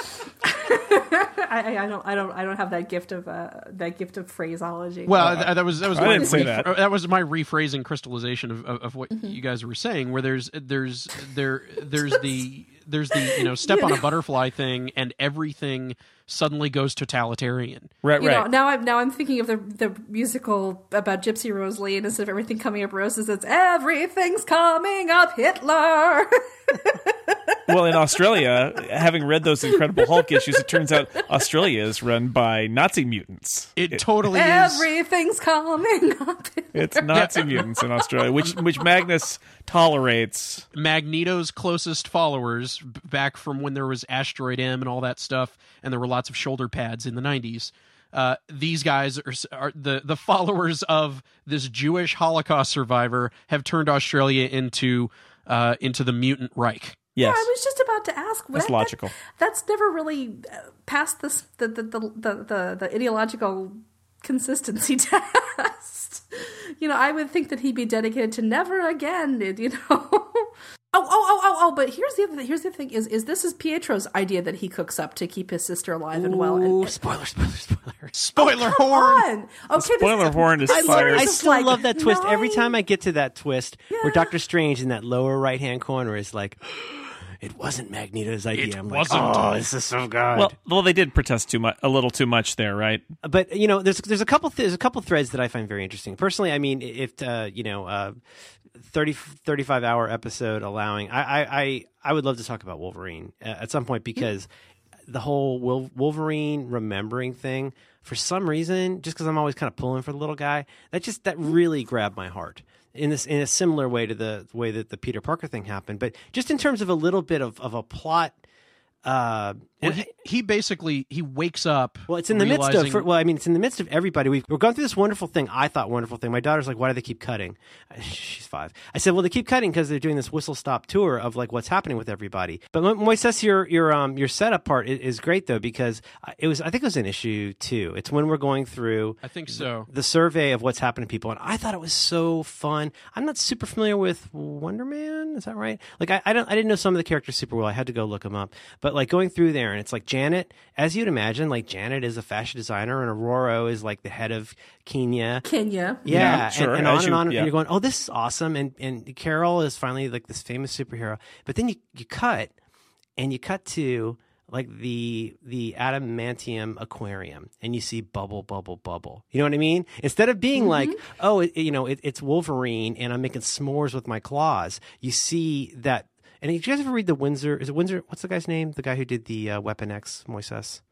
I, I, I don't, I don't, I don't have that gift of uh, that gift of phraseology. well th- that was that was I my didn't say that. that was my rephrasing crystallization of, of, of what Mm-hmm. you guys were saying where there's there's there there's the there's the you know step on a butterfly thing and everything suddenly goes totalitarian Right, you right. know, now I'm now I'm thinking of the the musical about Gypsy Rose Lee, and instead of everything coming up roses, it's everything's coming up Hitler. well, in Australia, having read those Incredible Hulk issues, it turns out Australia is run by Nazi mutants. It totally is. everything's coming up. It's Nazi mutants in Australia, which which Magnus tolerates. Magneto's closest followers back from when there was Asteroid M and all that stuff, and there were lots of shoulder pads in the 90s. Uh, these guys are, are the the followers of this Jewish Holocaust survivor have turned Australia into uh, into the mutant Reich. Yes, I was just about to ask. That's that- logical. that's never really uh, passed this the the the the, the, the ideological consistency test. You know, I would think that he'd be dedicated to never again. You know. Oh, oh, oh, oh, oh! But here's the other. Here's the thing: is is this is Pietro's idea that he cooks up to keep his sister alive and well? Ooh, And, spoiler, spoiler, spoiler. Spoiler come horn. on. Okay, this- spoiler horn is I'm fired. I still like love that twist. Every time I get to that twist where Doctor Strange in that lower right hand corner is like, it wasn't Magneto's idea. It I'm wasn't. like, oh, this is so good. Well, well, they did protest too much, a little too much there, right? but you know, there's there's a couple there's a couple threads that I find very interesting. Personally, I mean, if uh, you know, uh, 30 35 hour episode allowing, I I I, I would love to talk about Wolverine uh, at some point because the whole Wolverine remembering thing for some reason, just because I'm always kind of pulling for the little guy, that just that really grabbed my heart. In this, in a similar way to the way that the Peter Parker thing happened, but just in terms of a little bit of, of a plot, uh, Well, and he, he basically he wakes up. well, it's in the midst realizing- of. Well, I mean, it's in the midst of everybody. We've, we're going through this wonderful thing. I thought wonderful thing. My daughter's like, "Why do they keep cutting?" She's five. I said, "Well, they keep cutting because they're doing this whistle stop tour of like what's happening with everybody." But Moises, your your um your setup part is, is great though because it was. I think it was an issue too. It's when we're going through I think so. the survey of what's happened to people, and I thought it was so fun. I'm not super familiar with Wonder Man. Is that right? Like, I, I don't, I didn't know some of the characters super well. I had to go look them up. But like going through there, and it's like Janet, as you'd imagine, like Janet is a fashion designer, and Ororo is like the head of Kenya. Kenya. Yeah, Yeah, sure, and, and on you- and on. yeah. And you're going, oh, this is awesome. And and Carol is finally like this famous superhero. But then you you cut, and you cut to like the the adamantium aquarium, and you see bubble, bubble, bubble. You know what I mean? Instead of being like, mm-hmm. oh, it, you know, it, it's Wolverine, and I'm making s'mores with my claws. You see that. And did you guys ever read the Windsor? Is it Windsor? What's the guy's name? The guy who did the uh, Weapon X, Moises.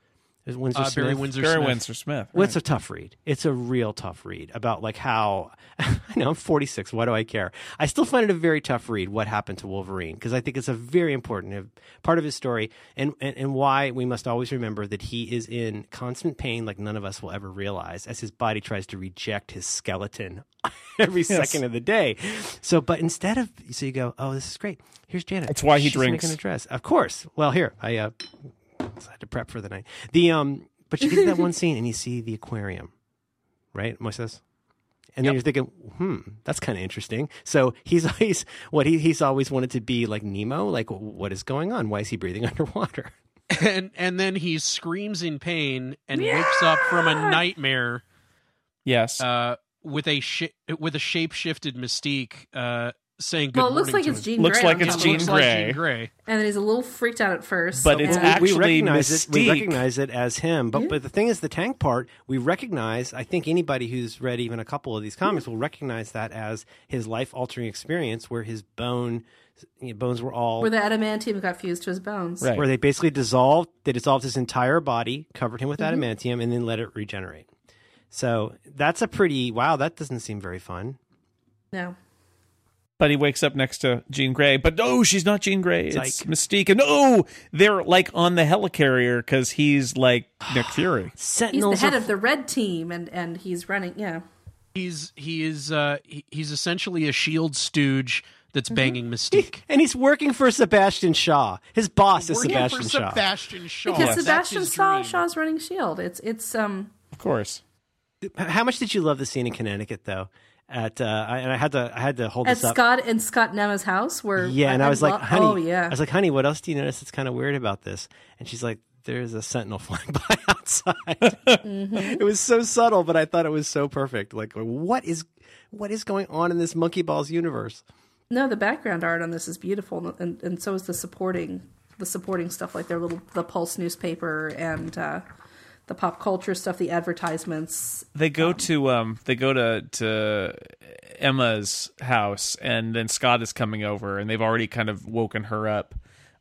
Is Windsor Uh, Barry Smith? Windsor Barry Smith. Windsor Smith. Well, it's a tough read. It's a real tough read about like how I know I'm 46. Why do I care? I still find it a very tough read. What happened to Wolverine? Because I think it's a very important uh, part of his story, and, and and why we must always remember that he is in constant pain, like none of us will ever realize, as his body tries to reject his skeleton every second of the day. So, but instead of so you go, oh, this is great. Here's Janet. That's why he She's drinks. Making a dress, of course. Well, here I uh, so I had to prep for the night. The um, but you get to that one scene and you see the aquarium, right, Moises? And then you're thinking, hmm, that's kind of interesting. So he's always what he, he's always wanted to be like Nemo. Like, what is going on? Why is he breathing underwater? and and then he screams in pain and wakes up from a nightmare Yes. uh, with a sh- with a shape shifted Mystique uh, saying good Well, it looks morning like to it's him. Jean Looks Grey. like it's top It Jean looks like Grey. Jean Grey. and then he's a little freaked out at first. But it's and- we actually recognize it. We recognize it as him. But but the thing is, the tank part we recognize. I think anybody who's read even a couple of these comics will recognize that as his life altering experience, where his bone you know, bones were all where the adamantium got fused to his bones. Right. where they basically dissolved. They dissolved his entire body, covered him with Mm-hmm. adamantium, and then let it regenerate. So that's a pretty wow. That doesn't seem very fun. No. But he wakes up next to Jean Grey. But no, she's not Jean Grey. It's Psych. Mystique. And no, they're like on the helicarrier because he's like Nick Fury. He's the head are of the red team, and, and he's running. Yeah. He's he is uh he, he's essentially a shield stooge that's Mm-hmm. banging Mystique. and he's working for Sebastian Shaw. His boss is Sebastian for Shaw. Sebastian Shaw. Because That's Sebastian Shaw, dream. Shaw's running Shield. It's it's um Of course. How much did you love the scene in Connecticut though? At uh, and I had to I had to hold at this up. At Scott and Scott Nema's house where Yeah, and I, was like, lo- honey, oh yeah, I was like, honey, what else do you notice that's kind of weird about this? And she's like, there's a sentinel flying by outside. Mm-hmm. It was so subtle, but I thought it was so perfect. Like, what is what is going on in this Monkey Balls universe? no, the background art on this is beautiful, and and so is the supporting the supporting stuff like their little the Pulse newspaper and uh, the pop culture stuff, the advertisements. They go to um they go to to Emma's house and then Scott is coming over and they've already kind of woken her up.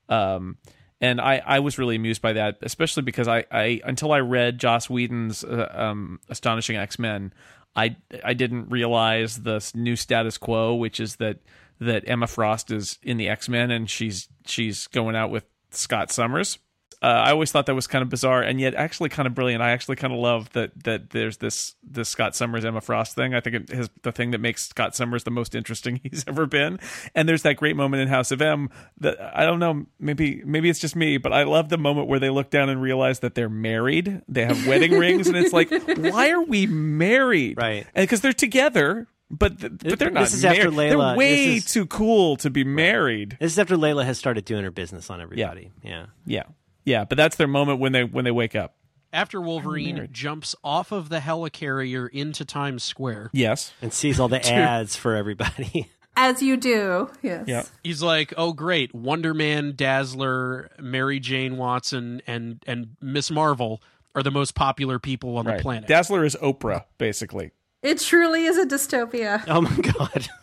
Um and I, I was really amused by that, especially because I, I until I read Joss Whedon's uh, um, Astonishing X Men, I I didn't realize the new status quo, which is that that Emma Frost is in the X Men and she's she's going out with Scott Summers. Uh, I always thought that was kind of bizarre, and yet actually kind of brilliant. I actually kind of love that that there's this this Scott Summers Emma Frost thing. I think it is the thing that makes Scott Summers the most interesting he's ever been. And there's that great moment in House of M that I don't know, maybe maybe it's just me, but I love the moment where they look down and realize that they're married. They have wedding rings, and it's like, why are we married? Right. And because they're together. But th- but they're not. This is after. Layla. They're way This is- too cool to be married. This is after Layla has started doing her business on everybody. Yeah. Yeah, yeah. Yeah, but that's their moment when they when they wake up. After Wolverine jumps off of the helicarrier into Times Square, Yes. And sees all the ads for everybody. As you do, yes. Yeah. he's like, "Oh great, Wonder Man, Dazzler, Mary Jane Watson, and and Miss Marvel are the most popular people on the planet." Dazzler is Oprah, basically. It truly is a dystopia. oh my god.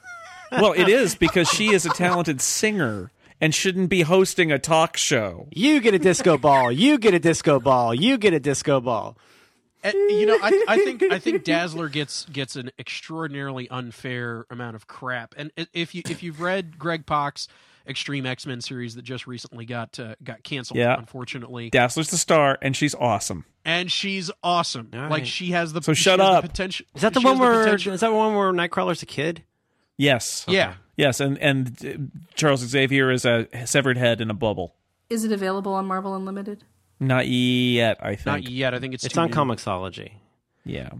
Well, it is because she is a talented singer and shouldn't be hosting a talk show. You get a disco ball. You get a disco ball. You get a disco ball. Uh, you know, I, I think I think Dazzler gets gets an extraordinarily unfair amount of crap. And if you if you've read Greg Pak's Extreme X Men series that just recently got uh, got canceled, Yeah. unfortunately, Dazzler's the star, and she's awesome. and she's awesome. All right. Like she has the So shut has the up. potential. Is that the one has where potential- is that the one where Nightcrawler's a kid? Yes. Yeah, Yes, and and uh, Charles Xavier is a severed head in a bubble. Is it available on Marvel Unlimited? Not yet, I think. not yet. I think it's It's too on new. Comixology. Yeah.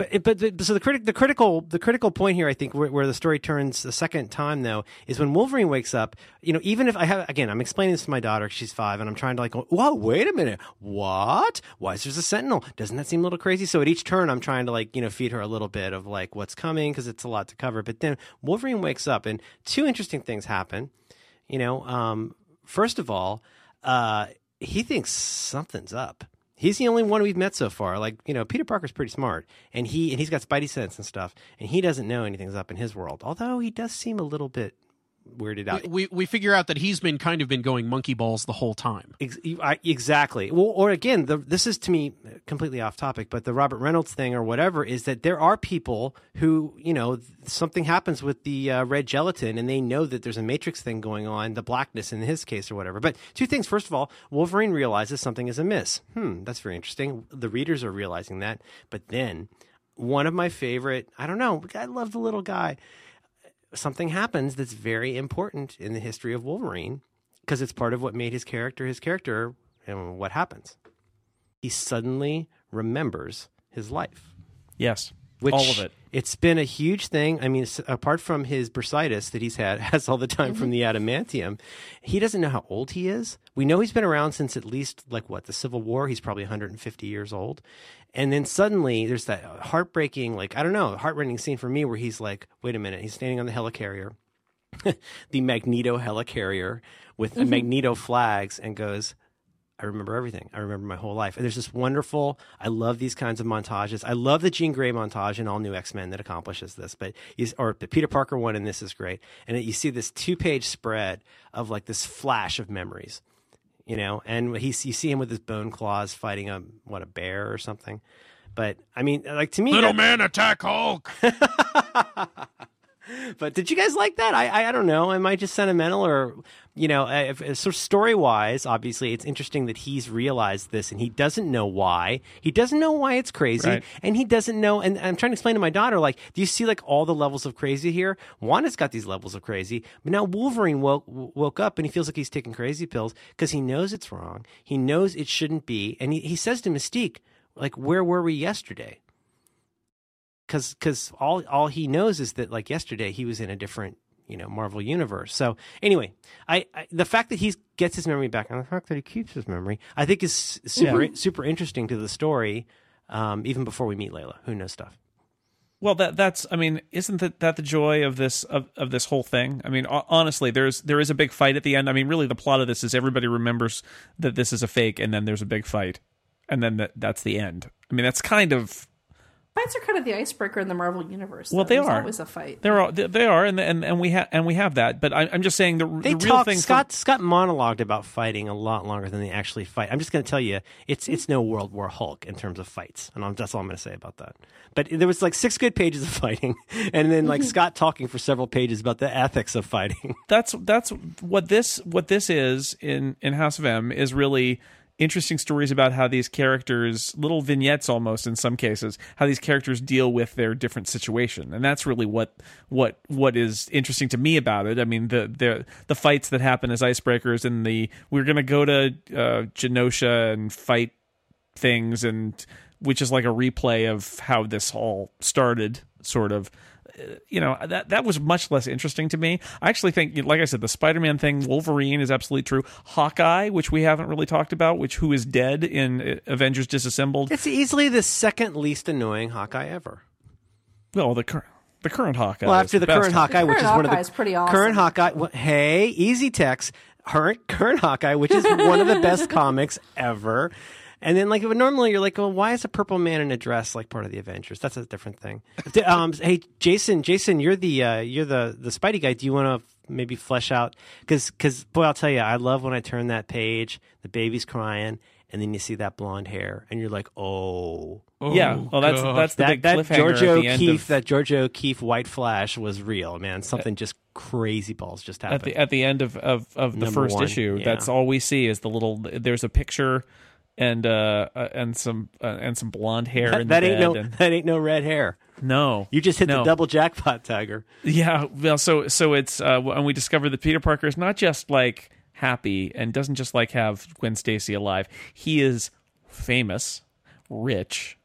But but so the critic the critical the critical point here I think where, where the story turns the second time though is when Wolverine wakes up you know even if I have again I'm explaining this to my daughter she's five and I'm trying to like whoa wait a minute. What? Why is there a sentinel? Doesn't that seem a little crazy? So at each turn I'm trying to like you know feed her a little bit of like what's coming because it's a lot to cover. But then Wolverine wakes up and two interesting things happen. You know um, first of all uh, he thinks something's up He's the only one we've met so far. Like, you know, Peter Parker's pretty smart and he and he's got spidey sense and stuff, and he doesn't know anything's up in his world. Although he does seem a little bit weirded out. We, we we figure out that he's been kind of been going monkey balls the whole time. Ex- I- exactly. Well, or again, the, this is to me completely off topic, but the Robert Reynolds thing or whatever is that there are people who, you know, something happens with the uh, red gelatin and they know that there's a matrix thing going on, the blackness in his case or whatever. But two things. First of all, Wolverine realizes something is amiss. Hmm, that's very interesting. The readers are realizing that. But then one of my favorite, I don't know, I love the little guy. Something happens that's very important in the history of Wolverine because it's part of what made his character his character and what happens. He suddenly remembers his life. Yes. which All of it. it's been a huge thing. I mean apart from his bursitis that he's had has all the time from mm-hmm. the adamantium he doesn't know how old he is. We know he's been around since at least like what the civil war? He's probably 150 years old and then suddenly there's that heartbreaking like i don't know heartrending scene for me where he's like wait a minute he's standing on the helicarrier the Magneto helicarrier with Mm-hmm. Magneto flags and goes, I remember everything. I remember my whole life. And there's this wonderful, I love these kinds of montages. I love the Jean Grey montage in All New X Men that accomplishes this, but you, or the Peter Parker one in this is great. And it, you see this two page spread of like this flash of memories, you know, and he, you see him with his bone claws fighting a, what, a bear or something. But I mean, like to me, Little that- man attack Hulk. but did you guys like that? I, I I don't know. Am I just sentimental or you know? Uh, if, if, sort story wise, obviously, it's interesting that he's realized this and he doesn't know why. He doesn't know why it's crazy, Right. and he doesn't know. And I'm trying to explain to my daughter, like, do you see like all the levels of crazy here? Wanda's got these levels of crazy, but now Wolverine woke woke up and he feels like he's taking crazy pills because he knows it's wrong. He knows it shouldn't be, and he, he says to Mystique, like, where were we yesterday? because because all all he knows is that like yesterday he was in a different you know Marvel universe. So anyway, I, I the fact that he gets his memory back and the fact that he keeps his memory, I think is super super interesting to the story. Um, even before we meet Layla, who knows stuff. Well, that that's I mean, isn't that, that the joy of this of, of this whole thing? I mean, honestly, there's there is a big fight at the end. I mean, really, the plot of this is everybody remembers that this is a fake, and then there's a big fight, and then that that's the end. I mean, that's kind of Fights are kind of the icebreaker in the Marvel universe. Well, though. they There's are. always a fight. They're all, they they are, and and and we have and we have that. But I, I'm just saying the, They the real talk. thing. for- Scott Scott monologued about fighting a lot longer than they actually fight. I'm just going to tell you, it's it's no World War Hulk in terms of fights, and I'm, that's all I'm going to say about that. But there was like six good pages of fighting, and then like Scott talking for several pages about the ethics of fighting. that's that's what this what this is in in House of M is really interesting stories about how these characters little vignettes almost in some cases how these characters deal with their different situation. And that's really what what what is interesting to me about it. I mean the the the fights that happen as icebreakers and the we're going to go to uh genosha and fight things and which is like a replay of how this all started sort of you know that that was much less interesting to me i actually think like i said the spider-man thing wolverine is absolutely true hawkeye which we haven't really talked about which who is dead in uh, avengers disassembled It's easily the second least annoying Hawkeye ever. well the current the current hawkeye Well, is after the, best current Hawkeye, which is current one of the Hawkeye is pretty awesome. current Hawkeye. well, hey, easy text. Current current Hawkeye, which is one of the best comics ever. And then, like, normally you're like, well, why is a purple man in a dress like part of the Avengers? That's a different thing. Um, hey, Jason, Jason, you're the uh, you're the the Spidey guy. Do you want to maybe flesh out? Because because boy, I'll tell you, I love when I turn that page, the baby's crying, and then you see that blonde hair, and you're like, oh. yeah well that's God. that's the that big that cliffhanger George at the end O'Keefe of, that George O'Keefe White Flash was real, man. Something just crazy balls just at happened. the at the end of of, of the Number first one, issue yeah. that's all we see is the little there's a picture and uh, uh and some uh, and some blonde hair that that ain't no and, that ain't no red hair. no You just hit no. the double jackpot, Tiger. Yeah, well, so so it's uh, and we discover that Peter Parker is not just like happy and doesn't just like have Gwen Stacy alive. He is famous, rich,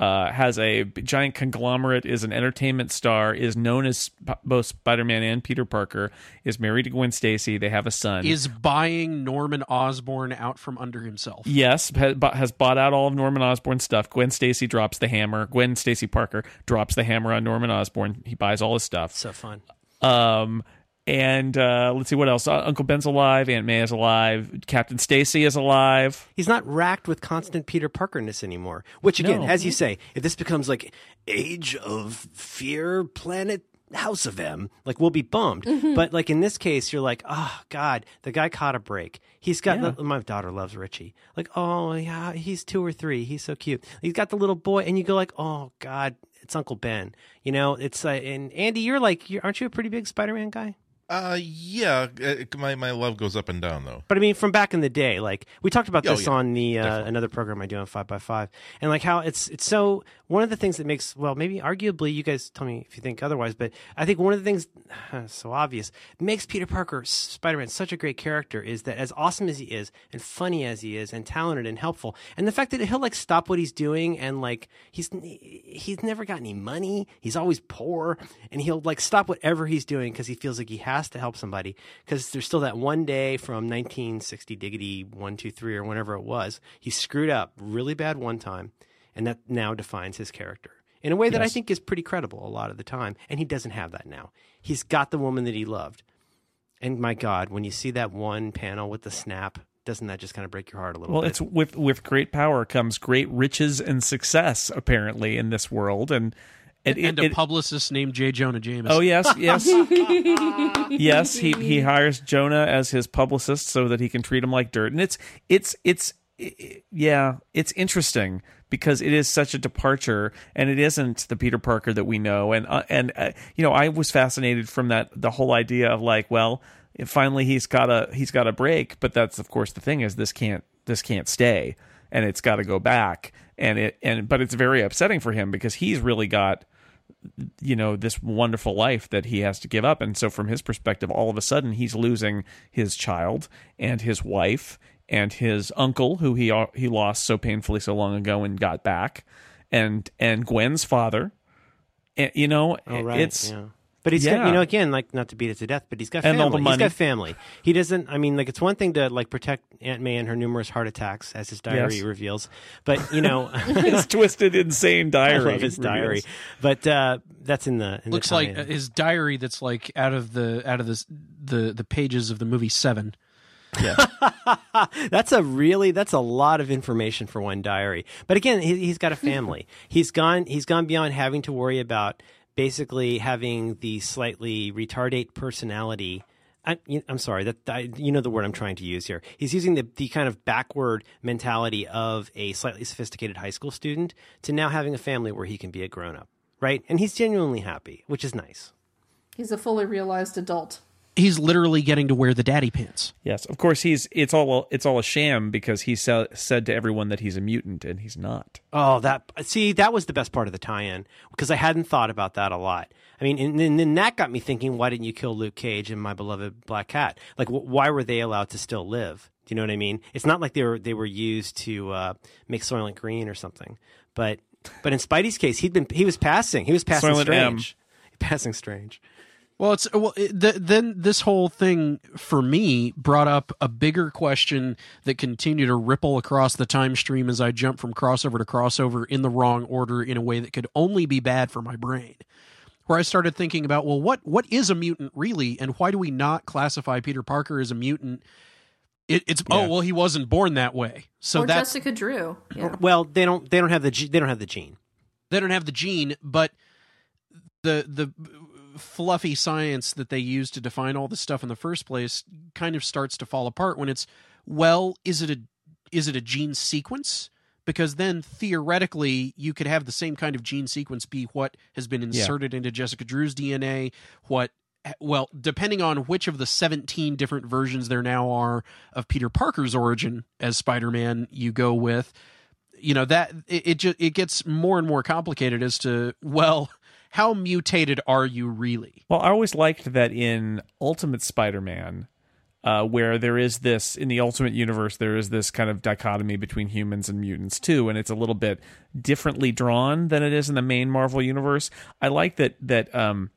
uh, has a giant conglomerate, is an entertainment star, is known as both Spider-Man and Peter Parker, is married to Gwen Stacy. They have a son. Is buying Norman Osborn out from under himself. Yes, has bought out all of Norman Osborn's stuff. Gwen Stacy drops the hammer. Gwen Stacy Parker drops the hammer on Norman Osborn. He buys all his stuff. So fun. Um, and uh, let's see what else. Uh, Uncle Ben's alive. Aunt May is alive. Captain Stacy is alive. He's not racked with constant Peter Parkerness anymore. Which again, No. as you say, if this becomes like Age of Fear Planet House of M, like we'll be bummed. But like in this case, you're like, oh God, the guy caught a break. He's got Yeah. the, my daughter loves Richie. Like, oh yeah, he's two or three. He's so cute. He's got the little boy, and you go like, oh God, it's Uncle Ben. You know, it's uh, and Andy, you're like, you're, aren't you a pretty big Spider-Man guy? Uh, yeah. uh, My my love goes up and down though. But I mean, from back in the day, like we talked about Oh, this yeah. on the uh, Definitely. another program I do on Five by Five, and like how it's it's so one of the things that makes well maybe arguably you guys tell me if you think otherwise, but I think one of the things so obvious makes Peter Parker Spider Man such a great character is that as awesome as he is and funny as he is and talented and helpful, and the fact that he'll like stop what he's doing and like he's he's never got any money, he's always poor, and he'll like stop whatever he's doing because he feels like he has to help somebody because there's still that one day from 1960 diggity one two three or whenever it was he screwed up really bad one time and that now defines his character in a way that I think is pretty credible a lot of the time. And he doesn't have that now. He's got the woman that he loved. And my God, when you see that one panel with the snap, doesn't that just kind of break your heart a little Well, bit? it's with with great power comes great riches and success, apparently, in this world, and it, and it- a it- publicist named J. Jonah Jameson. Oh yes, yes, yes. He he hires Jonah as his publicist so that he can treat him like dirt, and it's it's it's i- yeah, it's interesting because it is such a departure, and it isn't the Peter Parker that we know, and uh, and uh, you know I was fascinated from that the whole idea of like, well, finally he's got a he's got a break, but that's of course the thing is this can't this can't stay, and it's got to go back, and it and but it's very upsetting for him because he's really got you know this wonderful life that he has to give up and so from his perspective all of a sudden he's losing his child and his wife and his uncle who he he lost so painfully so long ago and got back and and Gwen's father and, you know Oh, right. it's yeah. But he's got, you know, again, like not to beat it to death, but he's got And family. all the He's money. got family. He doesn't. I mean, like it's one thing to like protect Aunt May and her numerous heart attacks, as his diary Yes. reveals. But you know, his twisted insane I diary love his diary. But uh, that's in the in looks the like uh, his diary that's like out of the out of the the the pages of the movie Seven. Yeah. that's a really that's a lot of information for one diary. But again, he, he's got a family. he's gone he's gone beyond having to worry about basically having the slightly retardate personality. I, I'm sorry that I, you know the word I'm trying to use here. He's using the the kind of backward mentality of a slightly sophisticated high school student to now having a family where he can be a grown up, right? And he's genuinely happy, which is nice. He's a fully realized adult. He's literally getting to wear the daddy pants. yes of course he's it's all it's all a sham because he sa- said to everyone that he's a mutant and he's not Oh, that see, that was the best part of the tie-in because I hadn't thought about that a lot. I mean, and, and then that got me thinking: Why didn't you kill Luke Cage and my beloved Black Cat? Like, wh- why were they allowed to still live? Do you know what I mean? It's not like they were they were used to uh, make Soylent Green or something. But but in Spidey's case, he'd been he was passing he was passing Soylent M. strange, passing strange. Well, it's uh, well. It, th- then this whole thing for me brought up a bigger question that continued to ripple across the time stream as I jumped from crossover to crossover in the wrong order in a way that could only be bad for my brain. Where I started thinking about, well, what what is a mutant really, and why do we not classify Peter Parker as a mutant? It, it's oh well, he wasn't born that way, so or that's Jessica Drew. Yeah. Well, they don't they don't have the they don't have the gene. they don't have the gene, but the the fluffy science that they use to define all this stuff in the first place kind of starts to fall apart when it's well, is it a is it a gene sequence? Because then theoretically, you could have the same kind of gene sequence be what has been inserted into Jessica Drew's DNA, what well, depending on which of the 17 different versions there now are of Peter Parker's origin as Spider-Man you go with, you know that it, it just it gets more and more complicated as to well how mutated are you really Well, I always liked that in Ultimate Spider-Man, uh, where there is this in the Ultimate Universe, there is this kind of dichotomy between humans and mutants too, and it's a little bit differently drawn than it is in the main Marvel universe. I like that that um,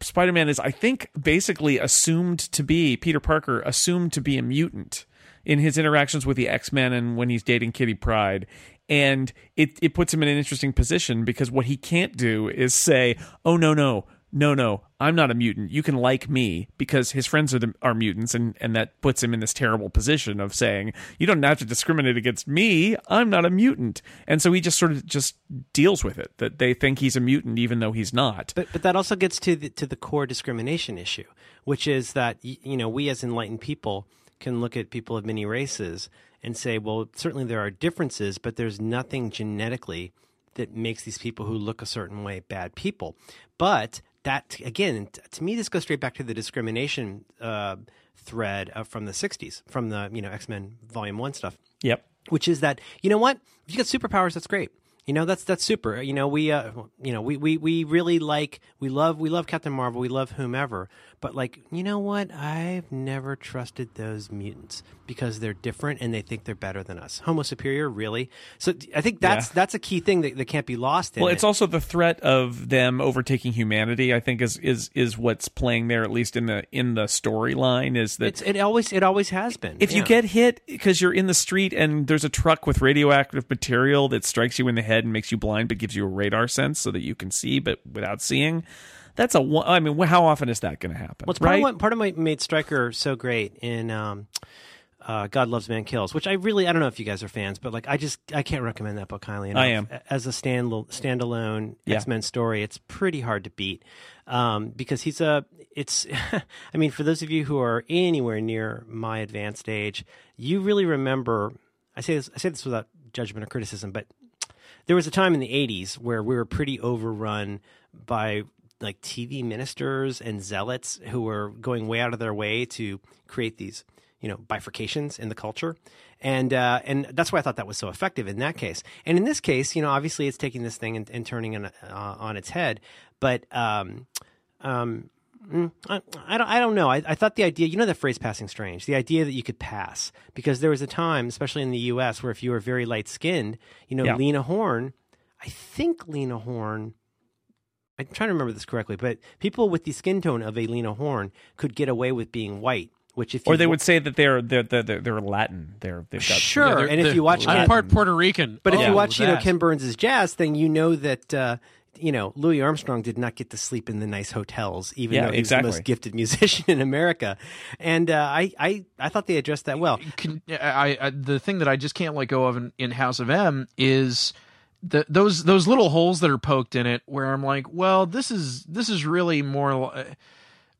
Spider-Man is, I think, basically assumed to be Peter Parker, assumed to be a mutant in his interactions with the X-Men and when he's dating Kitty Pryde. And it, it puts him in an interesting position because what he can't do is say, "Oh no, no, no, no, I'm not a mutant. You can like me," because his friends are the, are mutants, and and that puts him in this terrible position of saying, "You don't have to discriminate against me. I'm not a mutant." And so he just sort of just deals with it that they think he's a mutant even though he's not. But but that also gets to the to the core discrimination issue, which is that you know we as enlightened people can look at people of many races and say, well, certainly there are differences, but there's nothing genetically that makes these people who look a certain way bad people. But that again, to me, this goes straight back to the discrimination uh, thread uh, from the '60s, from the you know X Men Volume One stuff. Yep. which is that you know what? If you got superpowers that's great. You know that's that's super. You know we uh you know we we we really like we love we love captain marvel. We love whomever but like you know what i've never trusted those mutants because they're different and they think they're better than us homo superior really so i think that's Yeah. that's a key thing that, that can't be lost in Well, it. it's also the threat of them overtaking humanity. I think is is is what's playing there, at least in the in the storyline. Is that it's it always it always has been if you get hit because you're in the street and there's a truck with radioactive material that strikes you in the head and makes you blind, but gives you a radar sense so that you can see, but without seeing. That's a. one- I mean, how often is that going to happen? Well, it's part right? of what part of what made Stryker so great in um, uh, God Loves Man Kills, which I really I don't know if you guys are fans, but like I just I can't recommend that book highly enough. I am. as a stand standalone Yeah. X Men story. It's pretty hard to beat um, because he's a. It's I mean for those of you who are anywhere near my advanced age, you really remember. I say this I say this without judgment or criticism, but there was a time in the 80s where we were pretty overrun by like TV ministers and zealots who were going way out of their way to create these, you know, bifurcations in the culture. And uh, and that's why I thought that was so effective in that case. And in this case, you know, obviously it's taking this thing and, and turning it uh, on its head. But um, um, mm, I, I don't. I don't know. I, I thought the idea, you know, the phrase "passing strange," the idea that you could pass, because there was a time, especially in the U.S., where if you were very light skinned, you know, Yeah. Lena Horne, I think Lena Horne. I'm trying to remember this correctly, but people with the skin tone of a Lena Horne could get away with being white. Which, if or they wa- would say that they're they're they're, they're, they're Latin. They're they've got sure, Yeah, they're- and if you watch, I'm part Puerto Rican. but if Oh, you watch, you know, that. Ken Burns' jazz thing, you know that uh, you know Louis Armstrong did not get to sleep in the nice hotels, even Yeah, though he's exactly. the most gifted musician in America. And uh, I, I, I thought they addressed that well. Can, I, I the thing that I just can't let go of in, in House of M is those those little holes that are poked in it where I'm like, well, this is this is really more uh,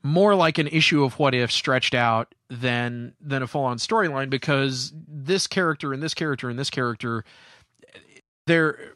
more like an issue of what if stretched out than than a full on storyline because this character and this character and this character they're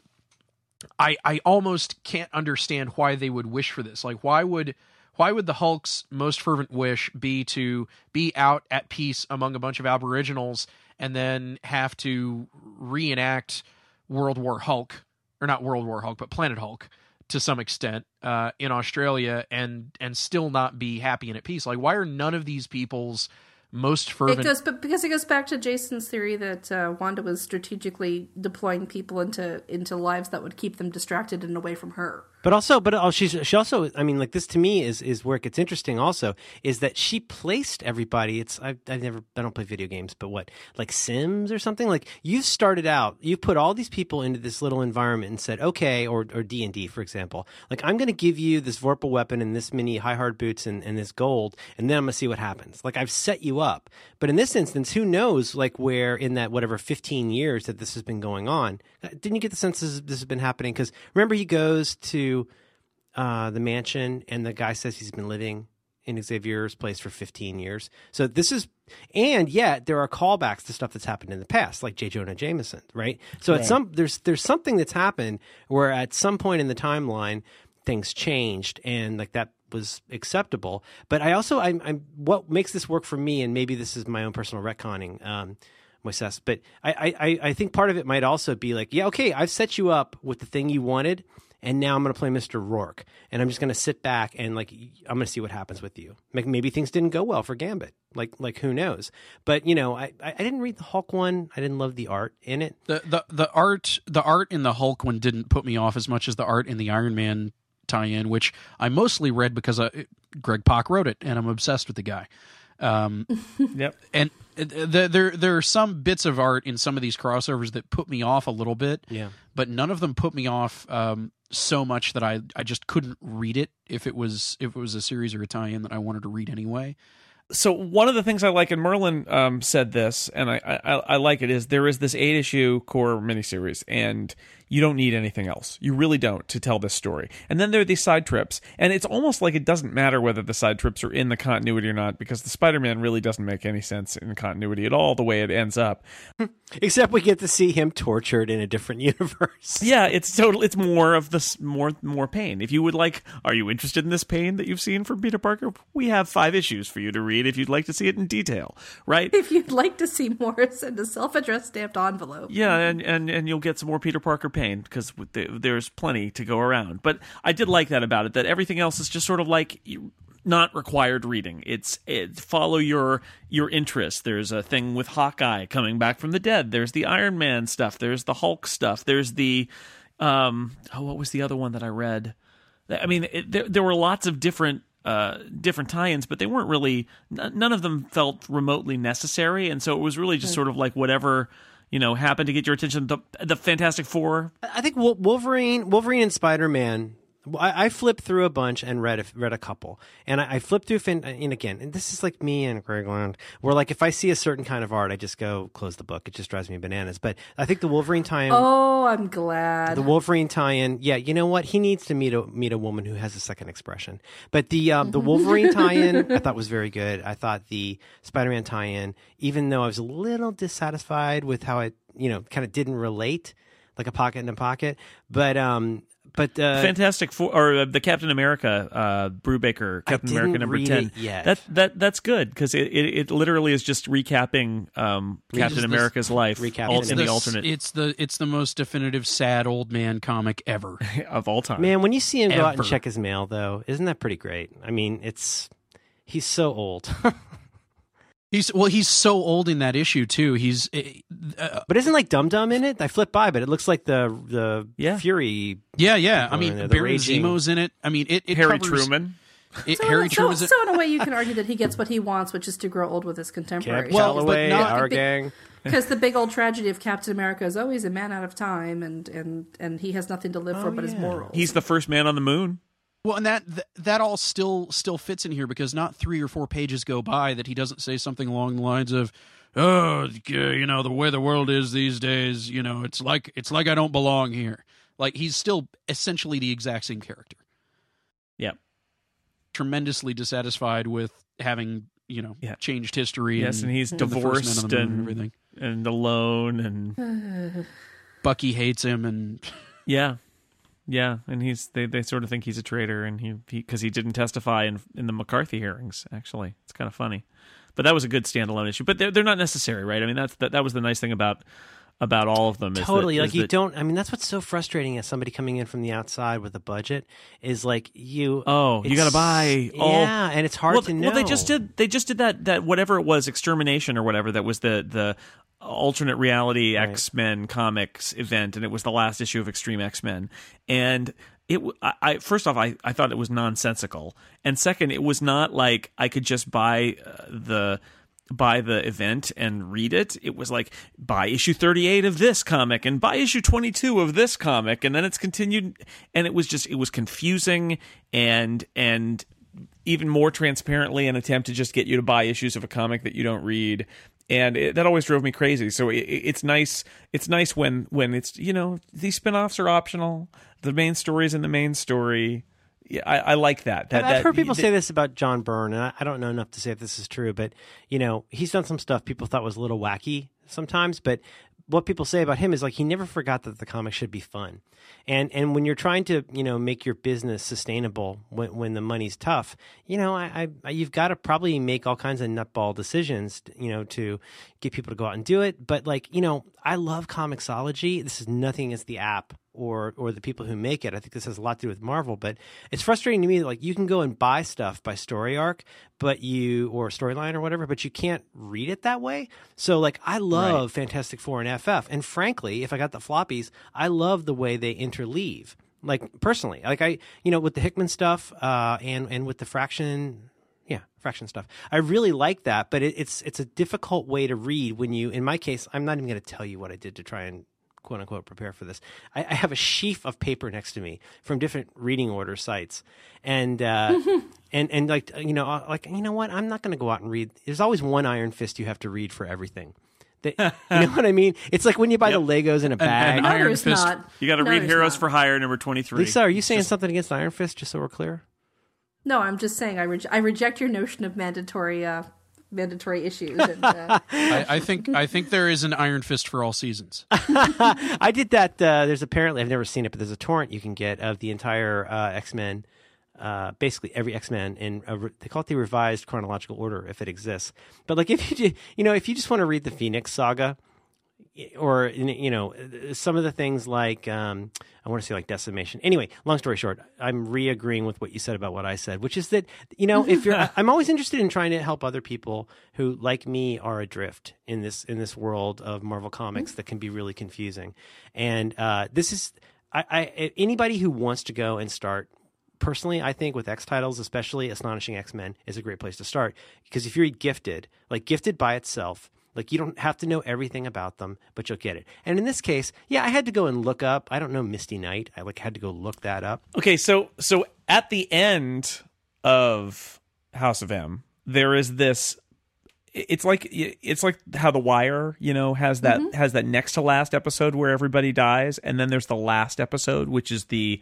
I I almost can't understand why they would wish for this. Like why would why would the Hulk's most fervent wish be to be out at peace among a bunch of aboriginals and then have to reenact World War Hulk or not World War Hulk but Planet Hulk to some extent uh, in Australia and and still not be happy and at peace? Like why are none of these people's most fervent? It goes, but because it goes back to Jason's theory that uh, Wanda was strategically deploying people into into lives that would keep them distracted and away from her. But also, but oh, she's she also. I mean, like this to me is is where it gets interesting. Also, is that she placed everybody. It's I've, I've never I don't play video games, but what like Sims or something. Like you've started out, you've put all these people into this little environment and said, okay, or or D and D for example. Like I'm going to give you this vorpal weapon and this many high hard boots and, and this gold, and then I'm going to see what happens. Like I've set you up. But in this instance, who knows? Like where in that whatever 15 years that this has been going on, didn't you get the sense this has been happening? Because remember, he goes to uh, the mansion, and the guy says he's been living in Xavier's place for 15 years. So this is, and yet there are callbacks to stuff that's happened in the past, like J. Jonah Jameson, right? So at some there's there's something that's happened where at some point in the timeline things changed, and like that was acceptable. But I also I'm, I'm what makes this work for me, and maybe this is my own personal retconning. Um, Moises, but I, I- I think part of it might also be like, yeah, okay, I've set you up with the thing you wanted, and now I'm going to play Mr. Rourke, and I'm just going to sit back and like I'm going to see what happens with you. Like maybe things didn't go well for Gambit, like like who knows? But you know, I I I didn't read the Hulk one. I didn't love the art in it. the the the art the art in the Hulk one didn't put me off as much as the art in the Iron Man tie-in, which I mostly read because uh Greg Pak wrote it, and I'm obsessed with the guy. Um, Yep. and uh, the, there there are some bits of art in some of these crossovers that put me off a little bit. Yeah. but none of them put me off um, so much that I I just couldn't read it if it was if it was a series or a tie-in that I wanted to read anyway. so one of the things I like, and Merlin um, said this, and I, I I like it, is there is this eight issue core miniseries, and you don't need anything else. You really don't to tell this story. And then there are these side trips, and it's almost like it doesn't matter whether the side trips are in the continuity or not, because the Spider Man really doesn't make any sense in continuity at all. The way it ends up, Except we get to see him tortured in a different universe. yeah, it's total. It's more of this more more pain. If you would like, are you interested in this pain that you've seen from Peter Parker? We have five issues for you to read if you'd like to see it in detail, right? If you'd like to see more, send a self-addressed stamped envelope. Yeah, and, and, and you'll get some more Peter Parker pain because there's plenty to go around. But I did like that about it. That everything else is just sort of like not required reading. It's it, follow your your interest. There's a thing with Hawkeye coming back from the dead. There's the Iron Man stuff. There's the Hulk stuff. There's the um oh what was the other one that I read? I mean, it, there there were lots of different uh, different tie-ins, but they weren't really. n- None of them felt remotely necessary, and so it was really just sort of like whatever you know happened to get your attention. The the Fantastic Four. I think Wolverine, Wolverine and Spider Man. I, I flipped through a bunch and read a, read a couple, and I, I flipped through. Fin- and again, and this is like me and Greg Land, where like if I see a certain kind of art, I just go close the book. It just drives me bananas. But I think the Wolverine tie-in, Oh, I'm glad. the Wolverine tie-in, yeah, you know what? He needs to meet a meet a woman who has a second expression. But the um, the Wolverine tie-in, I thought was very good. I thought the Spider-Man tie-in, even though I was a little dissatisfied with how it, you know, kind of didn't relate, like a pocket in a pocket. But um, but uh, Fantastic Four or uh, the Captain America uh, Brubaker Captain didn't America number read ten. Yeah. That that that's good because it, it it literally is just recapping um, Captain just- America's life recapping all, in the, the alternate It's the it's the most definitive sad old man comic ever. of all time. man, when you see him go out and check his mail, though, isn't that pretty great? I mean, it's he's so old. He's well, he's so old in that issue too. He's uh, But isn't like Dum Dum in it? I flipped by, but it looks like the the Yeah. Fury. yeah, yeah. I mean, there, Baron raging- Zemo's in it. I mean, it, it Harry covers, Truman. It, so, Harry so, Truman's in- so in a way, you can argue that he gets what he wants, which is to grow old with his contemporaries. Well, but not- our Be- gang. because the big old tragedy of Captain America is always a man out of time, and and and he has nothing to live for but his morals. He's the first man on the moon. Well, and that, that that all still still fits in here because not three or four pages go by that he doesn't say something along the lines of, "Oh, you know, the way the world is these days, you know, it's like it's like I don't belong here." Like he's still essentially the exact same character. Yeah. Tremendously dissatisfied with having you know Yeah. changed history. Yes, and he's the first man on divorced the moon and everything. and alone and Bucky hates him, and yeah, yeah, and he's they, they sort of think he's a traitor and he because he, didn't testify in in the McCarthy hearings. Actually, it's kind of funny, but that was a good standalone issue. But they're they're not necessary, right? I mean, that's that that was the nice thing about about all of them. Is that- Totally. is like you that- don't. I mean, that's what's so frustrating as somebody coming in from the outside with a budget is like you. Oh, you gotta buy all- Yeah, and it's hard well, to know. Well, they just did. They just did that. That whatever it was, extermination or whatever. That was the the alternate reality Right. X Men comics event, and it was the last issue of Extreme X Men. And it, I first off, I I thought it was nonsensical, and second, it was not like I could just buy uh, the buy the event and read it. It was like buy issue 38 of this comic and buy issue 22 of this comic. And then it's continued and it was just it was confusing and and even more transparently an attempt to just get you to buy issues of a comic that you don't read. And it, that always drove me crazy. So it, it's nice it's nice when when it's you know these spin-offs are optional. The main story is in the main story yeah, I, I like that. that I've that, heard people that- say this about John Byrne, and I, I don't know enough to say if this is true, but you know, he's done some stuff people thought was a little wacky sometimes. But what people say about him is like he never forgot that the comic should be fun, and and when you're trying to you know make your business sustainable when when the money's tough, you know, I, I you've got to probably make all kinds of nutball decisions, you know, to get people to go out and do it. But like you know, I love Comixology. This is nothing against the app or or the people who make it. I think this has a lot to do with Marvel, but it's frustrating to me that like you can go and buy stuff by story arc, but you or storyline or whatever, but you can't read it that way. So like I love Fantastic Four and FF, and frankly, if I got the floppies, I love the way they interleave. Like personally, like I you know with the Hickman stuff uh, and and with the fraction yeah fraction stuff i really like that but it, it's it's a difficult way to read when you in my case i'm not even going to tell you what i did to try and quote unquote prepare for this. I, I have a sheaf of paper next to me from different reading order sites. And uh and and like you know uh, like you know what? I'm not going to go out and read. There's always one iron fist you have to read for everything. That- you know what i mean? It's like when you buy the legos in a bag and no, Iron there's Fist- not. You got to No, read Heroes not. for Hire number 23. lisa are you saying something against iron fist just so we're clear? No, I'm just saying I, re- I reject your notion of mandatory uh, mandatory issues. And, uh, I, I think I think there is an Iron Fist for all seasons. I did that. Uh, there's apparently I've never seen it, but there's a torrent you can get of the entire uh, X Men, uh, basically every X Men in a re- they call it the revised chronological order if it exists. But like if you ju- you know if you just want to read the Phoenix Saga, or you know some of the things like um, I want to say like decimation. Anyway, long story short, I'm re-agreeing with what you said about what I said, which is that you know if you're, I'm always interested in trying to help other people who, like me, are adrift in this in this world of Marvel comics that can be really confusing, and uh, this is I, I anybody who wants to go and start personally, I think with X titles, especially Astonishing X Men, is a great place to start. Because if you read Gifted, like Gifted by itself, Like you don't have to know everything about them, but you'll get it. And in this case, yeah, I had to go and look up. I don't know Misty Knight. I like had to go look that up. Okay, so so at the end of House of M, there is this. It's like it's like how The Wire, you know, has that mm-hmm. has that next to last episode where everybody dies, and then there's the last episode, which is the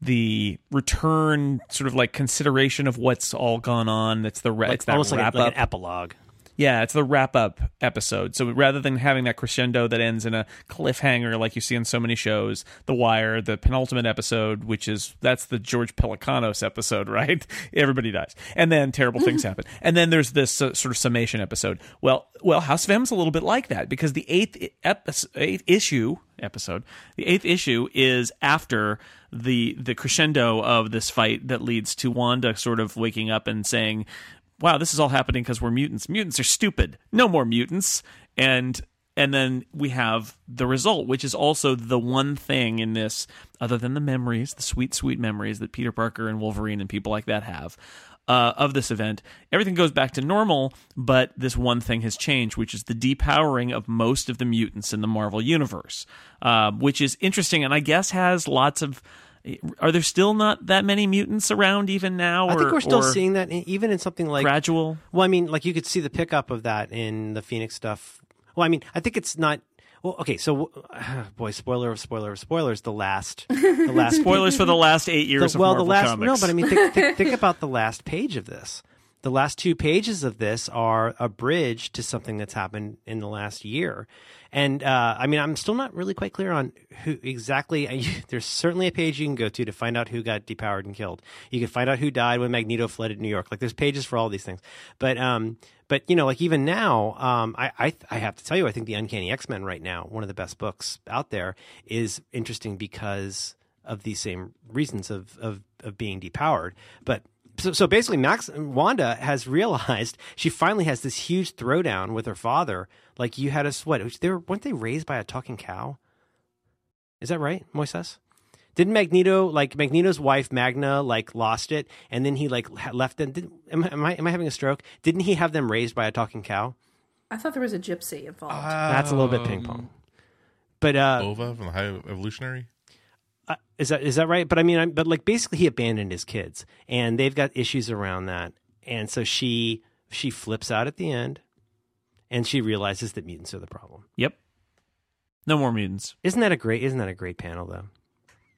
the return sort of like consideration of what's all gone on. That's the Like, it's that almost like, wrap a, like up. an epilogue. Yeah, it's the wrap up episode. So rather than having that crescendo that ends in a cliffhanger like you see in so many shows, The Wire, the penultimate episode, which is that's the George Pelecanos episode, right? Everybody dies, and then terrible things happen, and then there's this uh, sort of summation episode. Well, well, House of M's a little bit like that because the eighth episode, eighth issue episode, the eighth issue is after the the crescendo of this fight that leads to Wanda sort of waking up and saying wow, this is all happening because we're mutants. Mutants are stupid. No more mutants. And and then we have the result, which is also the one thing in this, other than the memories, the sweet, sweet memories that Peter Parker and Wolverine and people like that have. Uh, of this event, everything goes back to normal, but this one thing has changed, which is the depowering of most of the mutants in the Marvel universe, uh, which is interesting, and I guess has lots of. Are there still not that many mutants around even now? I think we're still or seeing that in, even in something like gradual. Well, I mean, like you could see the pickup of that in the Phoenix stuff. Well, I mean, I think it's not. Well, okay, so boy, spoiler of spoiler of spoilers. The last, the last Spoilers for the last eight years the, of well, the last comics. no, but I mean, think, think, think about the last page of this. The last two pages of this are a bridge to something that's happened in the last year, and uh, I mean, I'm still not really quite clear on who exactly. There's certainly a page you can go to to find out who got depowered and killed. You can find out who died when Magneto fled New York. Like, there's pages for all these things, but um, but you know, like even now, um, I, I I have to tell you, I think the Uncanny X Men right now, one of the best books out there, is interesting because of these same reasons of of, of being depowered. But so, so basically, Max Wanda has realized she finally has this huge throwdown with her father. Like you had a what? They were, weren't they raised by a talking cow? Is that right, Moises? Didn't Magneto like Magneto's wife Magda like lost it, and then he like left them? Did, am, I- am I am I having a stroke? Didn't he have them raised by a talking cow? I thought there was a gypsy involved. That's a little bit ping pong. But uh, Bova from the High Evolutionary. Uh, is that is that right? But I mean, I, but like basically, he abandoned his kids, and they've got issues around that, and so she she flips out at the end, and she realizes that mutants are the problem. Yep. No more mutants. Isn't that a great? Isn't that a great panel though?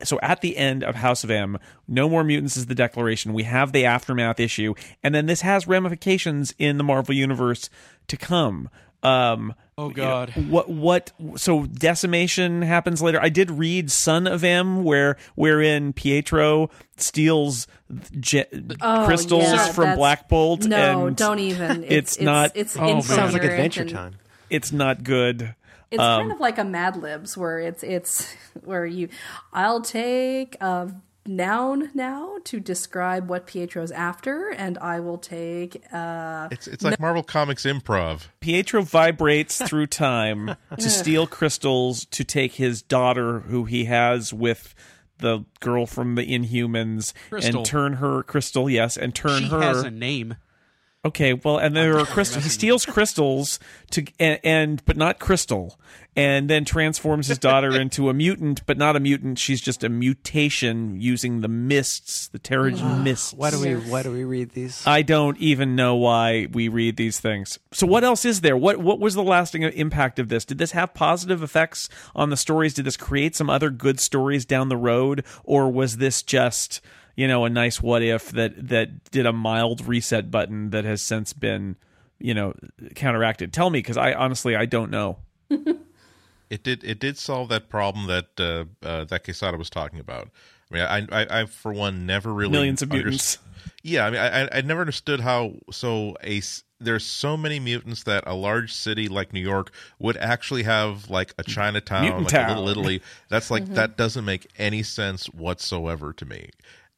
So at the end of House of M, no more mutants is the declaration. We have the aftermath issue, and then this has ramifications in the Marvel universe to come. Um, Oh God. what what so decimation happens later i did read son of m where wherein pietro steals ge- Oh, crystals yeah, from black bolt no, and don't even. it's It's, not- It's, oh, man. Sounds like Adventure Time. it's not good It's Um, kind of like a Mad Libs where it's it's where you I'll take a noun now to describe what Pietro's after, and I will take uh It's it's like Marvel Comics improv. pietro vibrates through time to steal crystals to take his daughter who he has with the girl from the inhumans Crystal. and turn her crystal yes and turn She her has a name. Okay, well, and there are crystals. He steals crystals to and, and but not crystal, and then transforms his daughter into a mutant, but not a mutant. She's just a mutation using the mists, the Terrigen mists. Why do we Why do we read these? I don't even know why we read these things. So what else is there? What what was the lasting impact of this? Did this have positive effects on the stories? Did this create some other good stories down the road, or was this just you know a nice what if that that did a mild reset button that has since been you know counteracted? Tell me, because I honestly I don't know. It did it did solve that problem that uh, uh, that Quesada was talking about. I mean, I, I, I for one never really Millions of underst- mutants. Yeah, I mean, I, I- never understood how so a there's so many mutants that a large city like New York would actually have like a Chinatown, Mutant like a. Little Italy. That's like that doesn't make any sense whatsoever to me.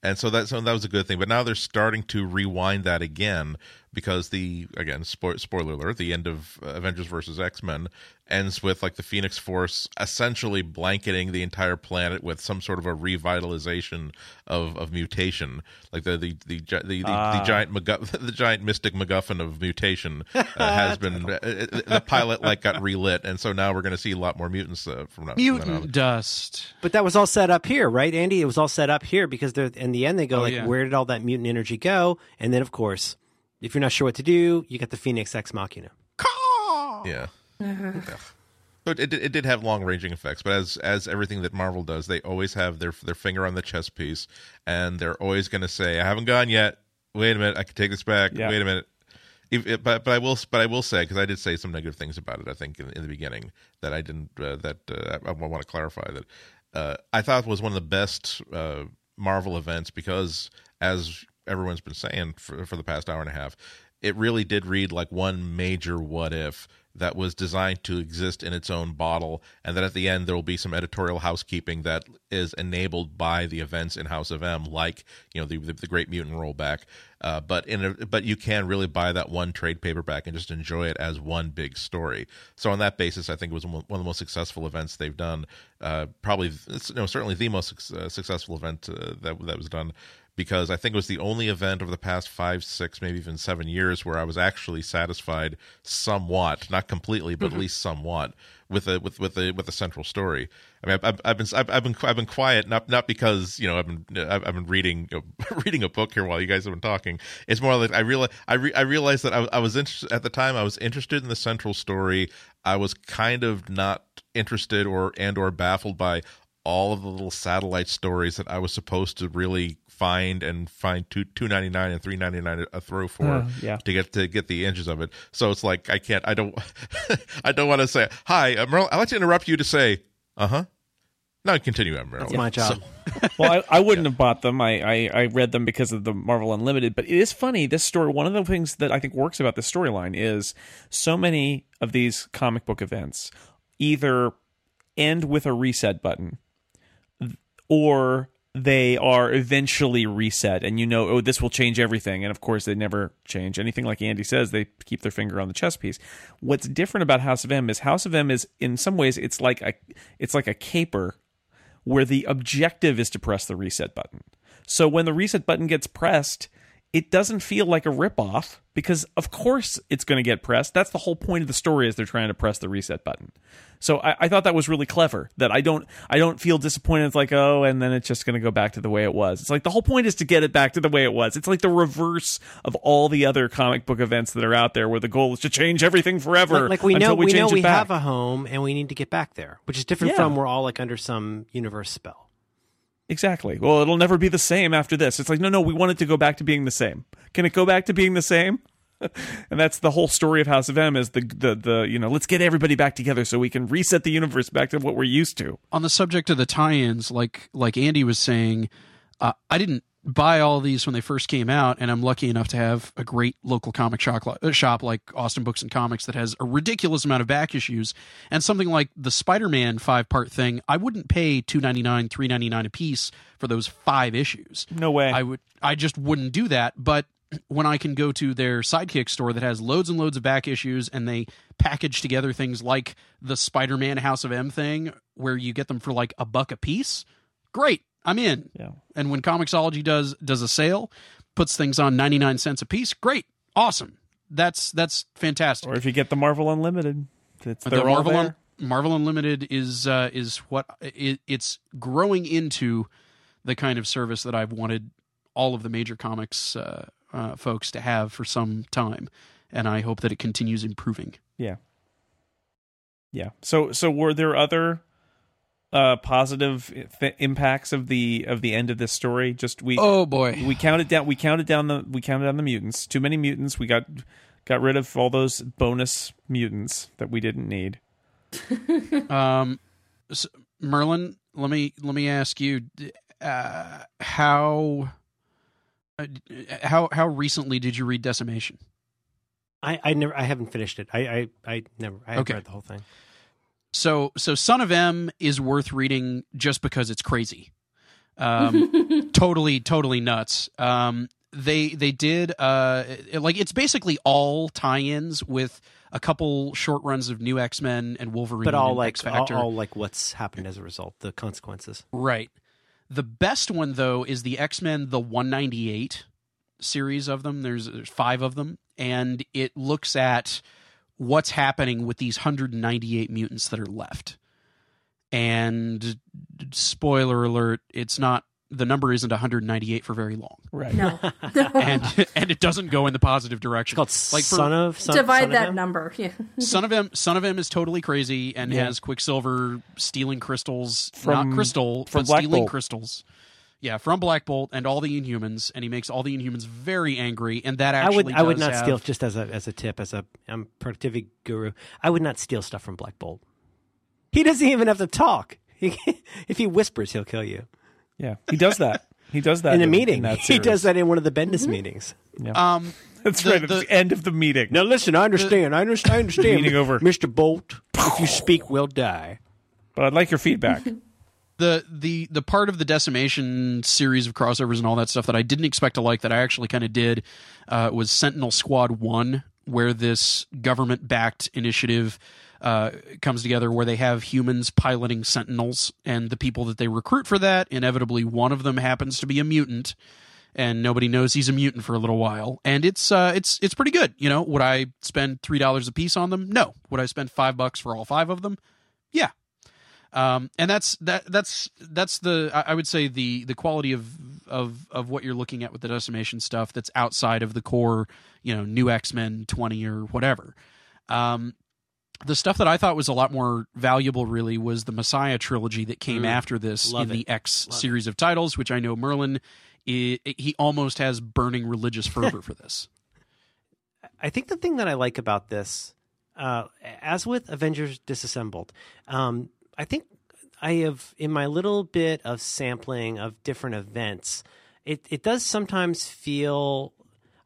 And so that so that was a good thing. But now they're starting to rewind that again because the again spo- spoiler alert the end of uh, Avengers versus X Men ends with like the Phoenix Force essentially blanketing the entire planet with some sort of a revitalization of, of mutation, like the the the gi- the, the, the giant MacGuff- the giant mystic MacGuffin of mutation uh, has been uh, uh, the pilot like got relit, and so now we're going to see a lot more mutants uh, from now from then. Mutant dust. But that was all set up here, right, Andy? It was all set up here because they're in the end they go Oh, like, yeah. where did all that mutant energy go? And then of course, if you're not sure what to do, you got the Phoenix Ex Machina. Yeah. Yeah. But it, did- it did have long ranging effects, but as as everything that Marvel does, they always have their their finger on the chess piece, and they're always going to say, "I haven't gone yet. Wait a minute, I can take this back. Yeah. Wait a minute." If, it- but but I will but I will say because I did say some negative things about it. I think in, in the beginning that I didn't uh, that uh, I, I want to clarify that uh, I thought was one of the best uh, Marvel events because as everyone's been saying for for the past hour and a half, it really did read like one major what if that was designed to exist in its own bottle and that at the end there will be some editorial housekeeping that is enabled by the events in House of M like you know the the, the Great Mutant rollback. Uh, but in a, but you can really buy that one trade paperback and just enjoy it as one big story. So on that basis I think it was one of the most successful events they've done uh, probably you know certainly the most uh, successful event uh, that that was done because I think it was the only event over the past five, six, maybe even seven years where I was actually satisfied somewhat, not completely, but at mm-hmm. least somewhat with a with with a with a central story. I mean, I've, I've been I've, I've been I've been quiet not not because you know I've been uh, I've, I've been reading you know, reading a book here while you guys have been talking. It's more like I realize I re, I realized that I, I was interested at the time. I was interested in the central story. I was kind of not interested or and or baffled by all of the little satellite stories that I was supposed to really find and find two two ninety nine and three ninety nine a throw for Uh, yeah. to get to get the inches of it. So it's like I can't I don't I don't want to say hi, uh, Merle. I'd like to interrupt you to say uh huh. No, continue, Merle. That's my job. well, I, I wouldn't have bought them. I, I, I read them because of the Marvel Unlimited. But it is funny. This story, one of the things that I think works about this storyline is so many of these comic book events either end with a reset button or they are eventually reset and you know oh this will change everything. And of course they never change. Anything like andy says they keep their finger on the chess piece. What's different about house of m is house of m is in some ways it's like a it's like a caper where the objective is to press the reset button. So when the reset button gets pressed, it doesn't feel like a ripoff because of course it's going to get pressed. That's the whole point of the story is they're trying to press the reset button. So I, I thought that was really clever. That I don't I don't feel disappointed. It's like oh, and then it's just going to go back to the way it was. It's like the whole point is to get it back to the way it was. It's like the reverse of all the other comic book events that are out there, where the goal is to change everything forever. Like, like we until know we, we, know it we back. have a home and we need to get back there, which is different Yeah. from we're all like under some universe spell. Exactly. Well, it'll never be the same after this. It's like, no, no, we want it to go back to being the same. Can it go back to being the same? and that's the whole story of House of M is the, the the you know let's get everybody back together so we can reset the universe back to what we're used to. on the subject of the tie-ins, like like Andy was saying, uh, I didn't buy all these when they first came out, and I'm lucky enough to have a great local comic shop, uh, shop like Austin Books and Comics that has a ridiculous amount of back issues, and something like the Spider-Man five-part thing. I wouldn't pay two ninety nine, three ninety nine a piece for those five issues. No way. I would. I just wouldn't do that. But when I can go to their Sidekick store that has loads and loads of back issues, and they package together things like the Spider-Man House of M thing, where you get them for like a buck a piece, great. I'm in. Yeah. And when Comixology does does a sale, puts things on 99 cents a piece, great. Awesome. That's that's fantastic. Or if you get the Marvel Unlimited, it's The Marvel there. Un- Marvel Unlimited is uh, is what it, it's growing into the kind of service that I've wanted all of the major comics uh, uh, folks to have for some time, and I hope that it continues improving. Yeah. Yeah. So so were there other uh positive th- impacts of the of the end of this story? Just we Oh boy, we counted down we counted down the we counted down the mutants. Too many mutants. We got got rid of all those bonus mutants that we didn't need. um, s Merlin, let me let me ask you, uh, how uh, how how recently did you read Decimation? I, I never I haven't finished it. I I, I never I haven't Okay. read the whole thing. So so Son of M is worth reading just because it's crazy. Um, totally totally nuts. Um, they they did uh it- like it's basically all tie-ins with a couple short runs of New X Men and Wolverine, but all and like X all, Factor. all like what's happened as a result, the consequences. Right. The best one though is the X Men the 198 series of them. There's, there's five of them, and it looks at what's happening with these 198 mutants that are left. And spoiler alert, it's not the number isn't 198 for very long, Right. No. and and it doesn't go in the positive direction. Called like for- son of son, Divide son of that him? number. Yeah. Son of M, Son of M is totally crazy and Yeah. has Quicksilver stealing crystals, From- not crystal, from but Black stealing Bolt. crystals. Yeah, from Black Bolt and all the Inhumans, and he makes all the Inhumans very angry, and that I actually would I would not have- steal just as a as a tip as a I'm a productivity guru. I would not steal stuff from Black Bolt. He doesn't even have to talk. He, if he whispers, he'll kill you Yeah. He does that. He does that in a in meeting. that he does that in one of the Bendis meetings. Um, That's The- right. At the- the end of the meeting. Now listen, I understand. I understand. I understand. Meeting over. Mr. Bolt. If you speak, we'll die. But I'd like your feedback. The the the part of the decimation series of crossovers and all that stuff that I didn't expect to like that I actually kind of did uh, was Sentinel Squad One, where this government backed initiative uh, comes together, where they have humans piloting Sentinels, and the people that they recruit for that, inevitably one of them happens to be a mutant. And nobody knows he's a mutant for a little while, and it's uh, it's it's pretty good. You know, would I spend three dollars a piece on them? No. Would I spend five bucks for all five of them? Yeah, um, and that's that that's that's the I would say the the quality of of of what you're looking at with the decimation stuff that's outside of the core you know new x-men 20 or whatever um, the stuff that i thought was a lot more valuable really was the messiah trilogy that came Mm. after this in it. the x Love series of titles which i know merlin i he almost has burning religious fervor for this I think the thing that I like about this, uh, as with Avengers Disassembled, um, I think I have in my little bit of sampling of different events, it it does sometimes feel.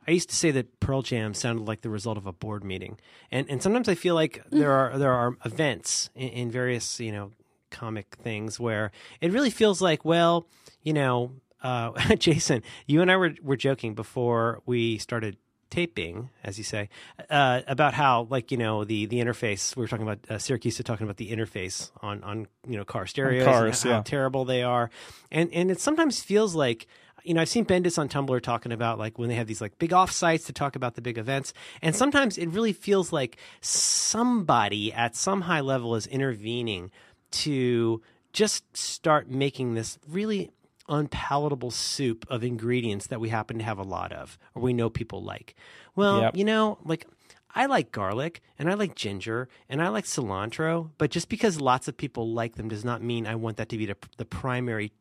I used to say that Pearl Jam sounded like the result of a board meeting, and and sometimes I feel like there are there are events in, in various you know comic things where it really feels like well you know uh, Jason, you and I were were joking before we started taping, as you say, uh, about how like you know the the interface. We were talking about uh, Siracusa talking about the interface on on you know car stereos, cars, and how yeah. terrible they are, and and it sometimes feels like. You know, I've seen Bendis on Tumblr talking about like when they have these like big offsites to talk about the big events, and sometimes it really feels like somebody at some high level is intervening to just start making this really unpalatable soup of ingredients that we happen to have a lot of or we know people like. Well, Yep. you know, like I like garlic and I like ginger and I like cilantro, but just because lots of people like them does not mean I want that to be the, the primary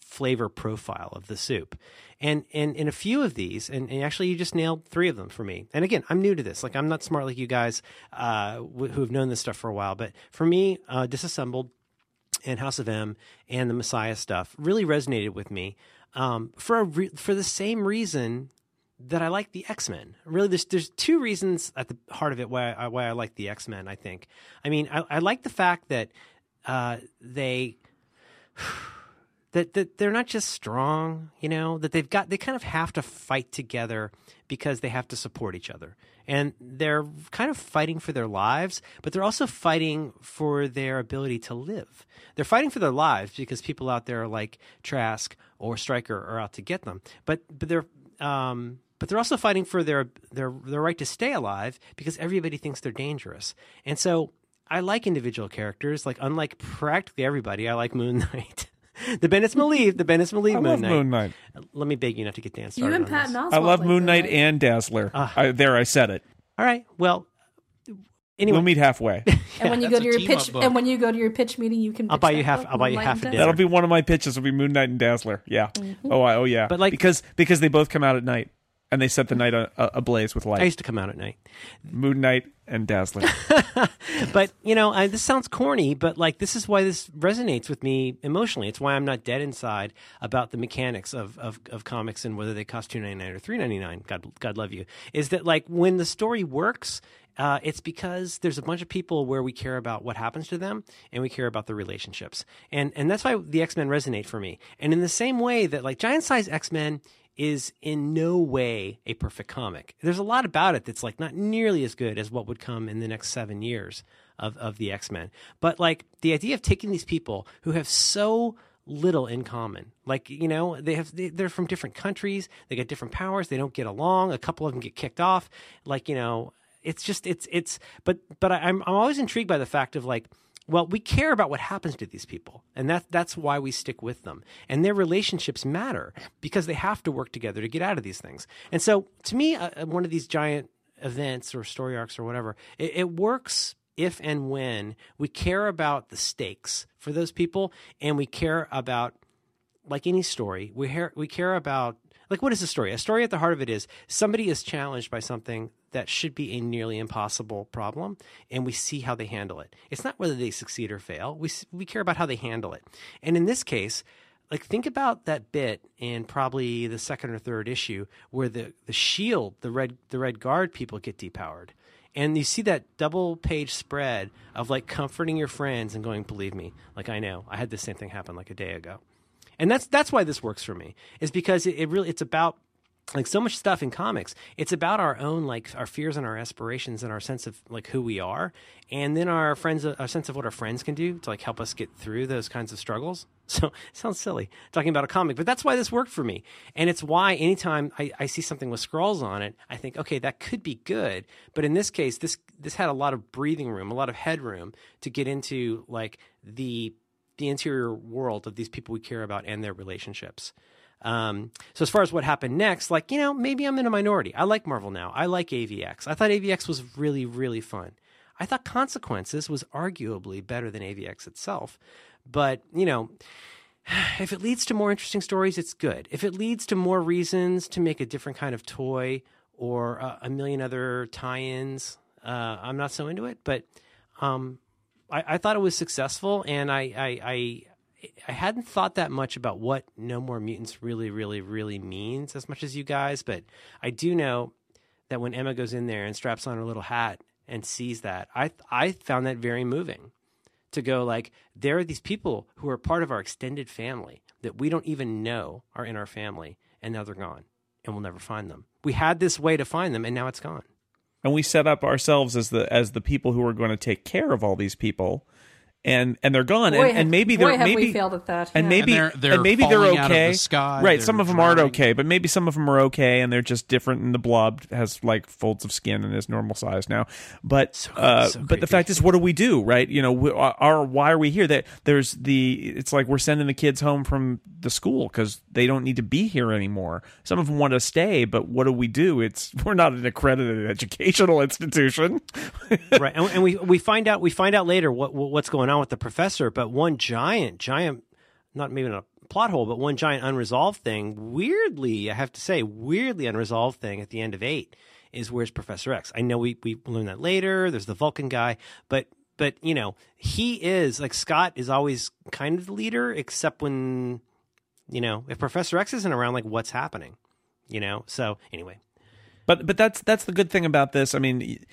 flavor profile of the soup. And and in a few of these, and, and actually you just nailed three of them for me. And again, I'm new to this. Like I'm not smart like you guys uh, wh- who have known this stuff for a while. But for me, uh, disassembled and House of M and the Messiah stuff really resonated with me um, for re- for the same reason that I like the X Men. Really, there's there's two reasons at the heart of it why I, why I like the X Men. I think. I mean, I, I like the fact that uh, they that that they're not just strong, you know, that they've got they kind of have to fight together because they have to support each other. And they're kind of fighting for their lives, but they're also fighting for their ability to live. They're fighting for their lives because people out there like Trask or Stryker are out to get them. But but they're um but they're also fighting for their their their right to stay alive because everybody thinks they're dangerous. And so I like individual characters. Like unlike practically everybody, I like Moon Knight. the Bendis believe the Bendis believe I Moon love Knight. Moon Knight. Let me beg you not to get Dan You and on Pat this. Oswalt. I love like Moon Knight right? and Dazzler. Ah. I, there, I said it. All right. Well, anyway, We'll meet halfway. And when you That's go to a your team-up pitch, book. and when you go to your pitch meeting, you can. I'll pitch buy you that half- book, I'll buy you Moonlight half a Dazzler. dinner. That'll be one of my pitches. Will be Moon Knight and Dazzler. Yeah. Oh, I, oh yeah. But, like- because because they both come out at night and they set the night ablaze with light. I used to come out at night. Moon Knight and Dazzler. But you know, I, this sounds corny, but like this is why this resonates with me emotionally. It's why I'm not dead inside about the mechanics of of, of comics and whether they cost two ninety nine or three ninety nine. God, God love you. Is that like when the story works? Uh, it's because there's a bunch of people where we care about what happens to them and we care about the relationships, and and that's why the X Men resonate for me. And in the same way that like Giant Size X Men is in no way a perfect comic. There's a lot about it that's like not nearly as good as what would come in the next seven years of, of the X Men. But like the idea of taking these people who have so little in common. Like you know, they have they, they're from different countries. They got different powers. They don't get along. A couple of them get kicked off. Like you know, it's just it's it's. But but I, I'm I'm always intrigued by the fact of like. Well, we care about what happens to these people, and that, that's why we stick with them. And their relationships matter because they have to work together to get out of these things. And so, to me, uh, one of these giant events or story arcs or whatever, it, it works if and when we care about the stakes for those people and we care about like any story we we care about like what is a story? A story at the heart of it is somebody is challenged by something that should be a nearly impossible problem and we see how they handle it. It's not whether they succeed or fail. We we care about how they handle it. And in this case like think about that bit in probably the second or third issue where the the shield the red the red guard people get depowered. And you see that double page spread of like comforting your friends and going believe me like i know. I had the same thing happen like a day ago and that's that's why this works for me is because it, it really it's about like so much stuff in comics. It's about our own like our fears and our aspirations and our sense of like who we are and then our friends our sense of what our friends can do to like help us get through those kinds of struggles. So it sounds silly talking about a comic but that's why this worked for me. And it's why anytime I, I see something with Skrulls on it i think okay that could be good. But in this case this this had a lot of breathing room a lot of headroom to get into like the the interior world of these people we care about and their relationships um, so as far as what happened next, like you know, maybe I'm in a minority. I like Marvel now. I like AVX. I thought AVX was really really fun. I thought Consequences was arguably better than AVX itself, but you know. If it leads to more interesting stories, it's good. If it leads to more reasons to make a different kind of toy or uh, a million other tie-ins, uh, I'm not so into it. But um, I, I, thought it was successful, and I, I, I I hadn't thought that much about what No More Mutants really, really, really means as much as you guys, but I do know that when Emma goes in there and straps on her little hat and sees that, I I found that very moving. To go like there are these people who are part of our extended family that we don't even know are in our family, and now they're gone, and we'll never find them. We had this way to find them, and now it's gone. And we set up ourselves as the as the people who are going to take care of all these people and and they're gone, boy, and, and maybe they're have maybe we failed at that. and maybe And they're- they're and maybe they're falling out of okay. the sky, right, they're some of them aren't okay, but maybe some of them are okay, and they're just different. And the blob has like folds of skin and is normal size now. But uh, so but the fact is, what do we do? Right? You know, we, our why are we here? That there's the it's like we're sending the kids home from the school because they don't need to be here anymore. Some of them want to stay, but what do we do? It's we're not an accredited educational institution. right, and, and we we find out we find out later what what's going on with the professor. But one giant, giant, not maybe not a plot hole, but one giant unresolved thing. Weirdly, I have to say, weirdly unresolved thing at the end of eight is where's Professor X. I know we we learn that later. There's the Vulcan guy, but but you know he is like Scott is always kind of the leader, except when you know if Professor X isn't around, like what's happening, you know. So anyway, But but that's that's the good thing about this. I mean,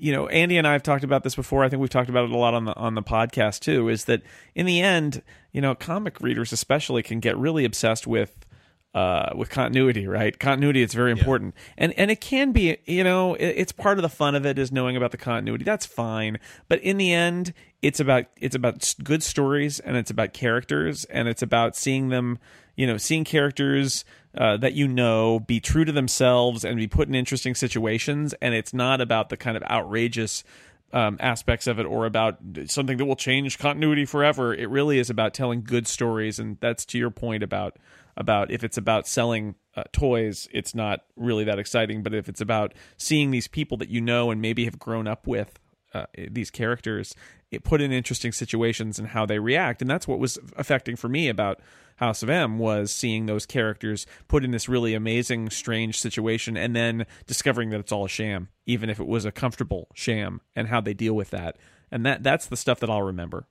you know, Andy and I have talked about this before. I think we've talked about it a lot on the on the podcast too. Is that in the end, you know, comic readers especially can get really obsessed with uh, with continuity, right? Continuity it's very important, and and it can be, you know, it, it's part of the fun of it is knowing about the continuity. That's fine, but in the end, it's about it's about good stories and it's about characters and it's about seeing them, you know, seeing characters uh, that you know be true to themselves and be put in interesting situations, and it's not about the kind of outrageous um, aspects of it or about something that will change continuity forever. It really is about telling good stories, and that's to your point about about if it's about selling uh, toys, it's not really that exciting. But if it's about seeing these people that you know and maybe have grown up with, uh, these characters, it put in interesting situations and how they react, and that's what was affecting for me about House of M was seeing those characters put in this really amazing, strange situation, and then discovering that it's all a sham, even if it was a comfortable sham, and how they deal with that, and that that's the stuff that I'll remember.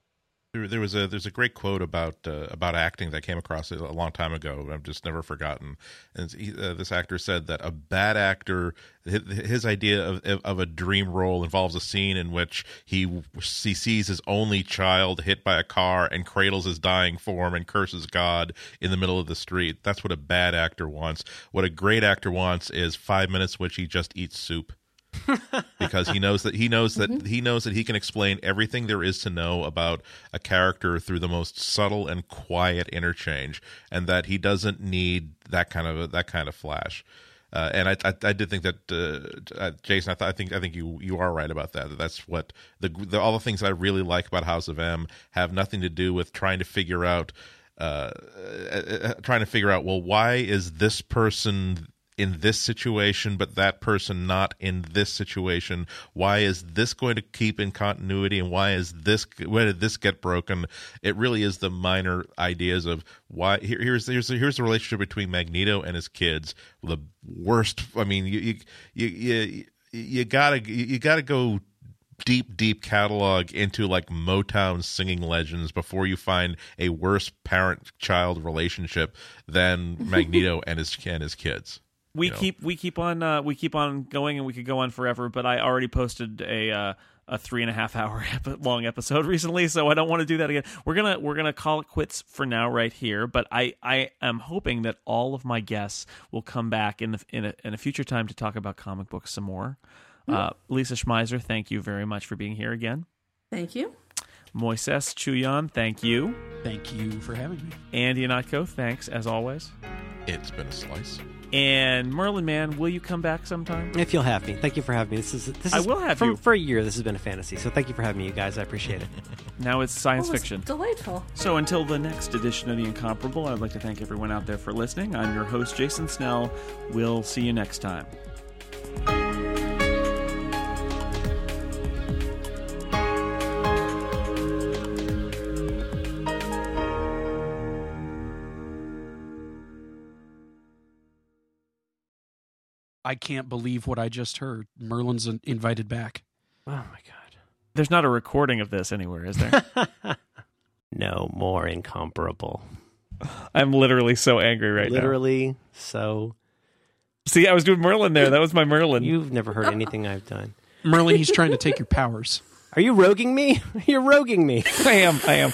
There, there was a there's a great quote about uh, about acting that I came across a long time ago. I've just never forgotten. And he, uh, this actor said that a bad actor, his, his idea of of a dream role involves a scene in which he he sees his only child hit by a car and cradles his dying form and curses God in the middle of the street. That's what a bad actor wants. What a great actor wants is five minutes which he just eats soup because he knows that he knows that he knows that he can explain everything there is to know about a character through the most subtle and quiet interchange, and that he doesn't need that kind of that kind of flash. Uh, and I, I, I did think that uh, uh, Jason, I, th- I think I think you you are right about that. That's what the, the all the things I really like about House of M have nothing to do with trying to figure out uh, uh, uh, trying to figure out well why is this person in this situation, but that person not in this situation? Why is this going to keep in continuity, and why is this? Where did this get broken? It really is the minor ideas of why. Here, here's here's here's the relationship between Magneto and his kids. The worst. I mean, you you you you, you gotta you gotta go deep, deep catalog into like Motown singing legends before you find a worse parent child relationship than Magneto and his and his kids. We you know. keep we keep on uh, we keep on going and we could go on forever but i already posted a uh, a three and a half hour epi- long episode recently so i don't want to do that again we're gonna we're gonna call it quits for now right here but i i am hoping that all of my guests will come back in the in a, in a future time to talk about comic books some more uh, lisa schmeiser thank you very much for being here again Thank you. moises Chiullan thank you Thank you for having me. andy Ihnatko thanks as always It's been a slice. And merlin Mann will you come back sometime If you'll have me, thank you for having me. This is this is I will have for, you. for a year. This has been a fantasy, so thank you for having me, you guys. I appreciate it. now it's science Well, it was fiction Delightful. So until the next edition of The Incomparable, I'd like to thank everyone out there for listening. I'm your host, Jason Snell. We'll see you next time. I can't believe what I just heard. Merlin's invited back. Oh my god. There's not a recording of this anywhere, is there? No more incomparable. I'm literally so angry right now. Literally, so. See, I was doing Merlin there. That was my Merlin. you've never heard anything I've done. Merlin, he's trying to take your powers. Are you roguing me? You're roguing me. I am. I am.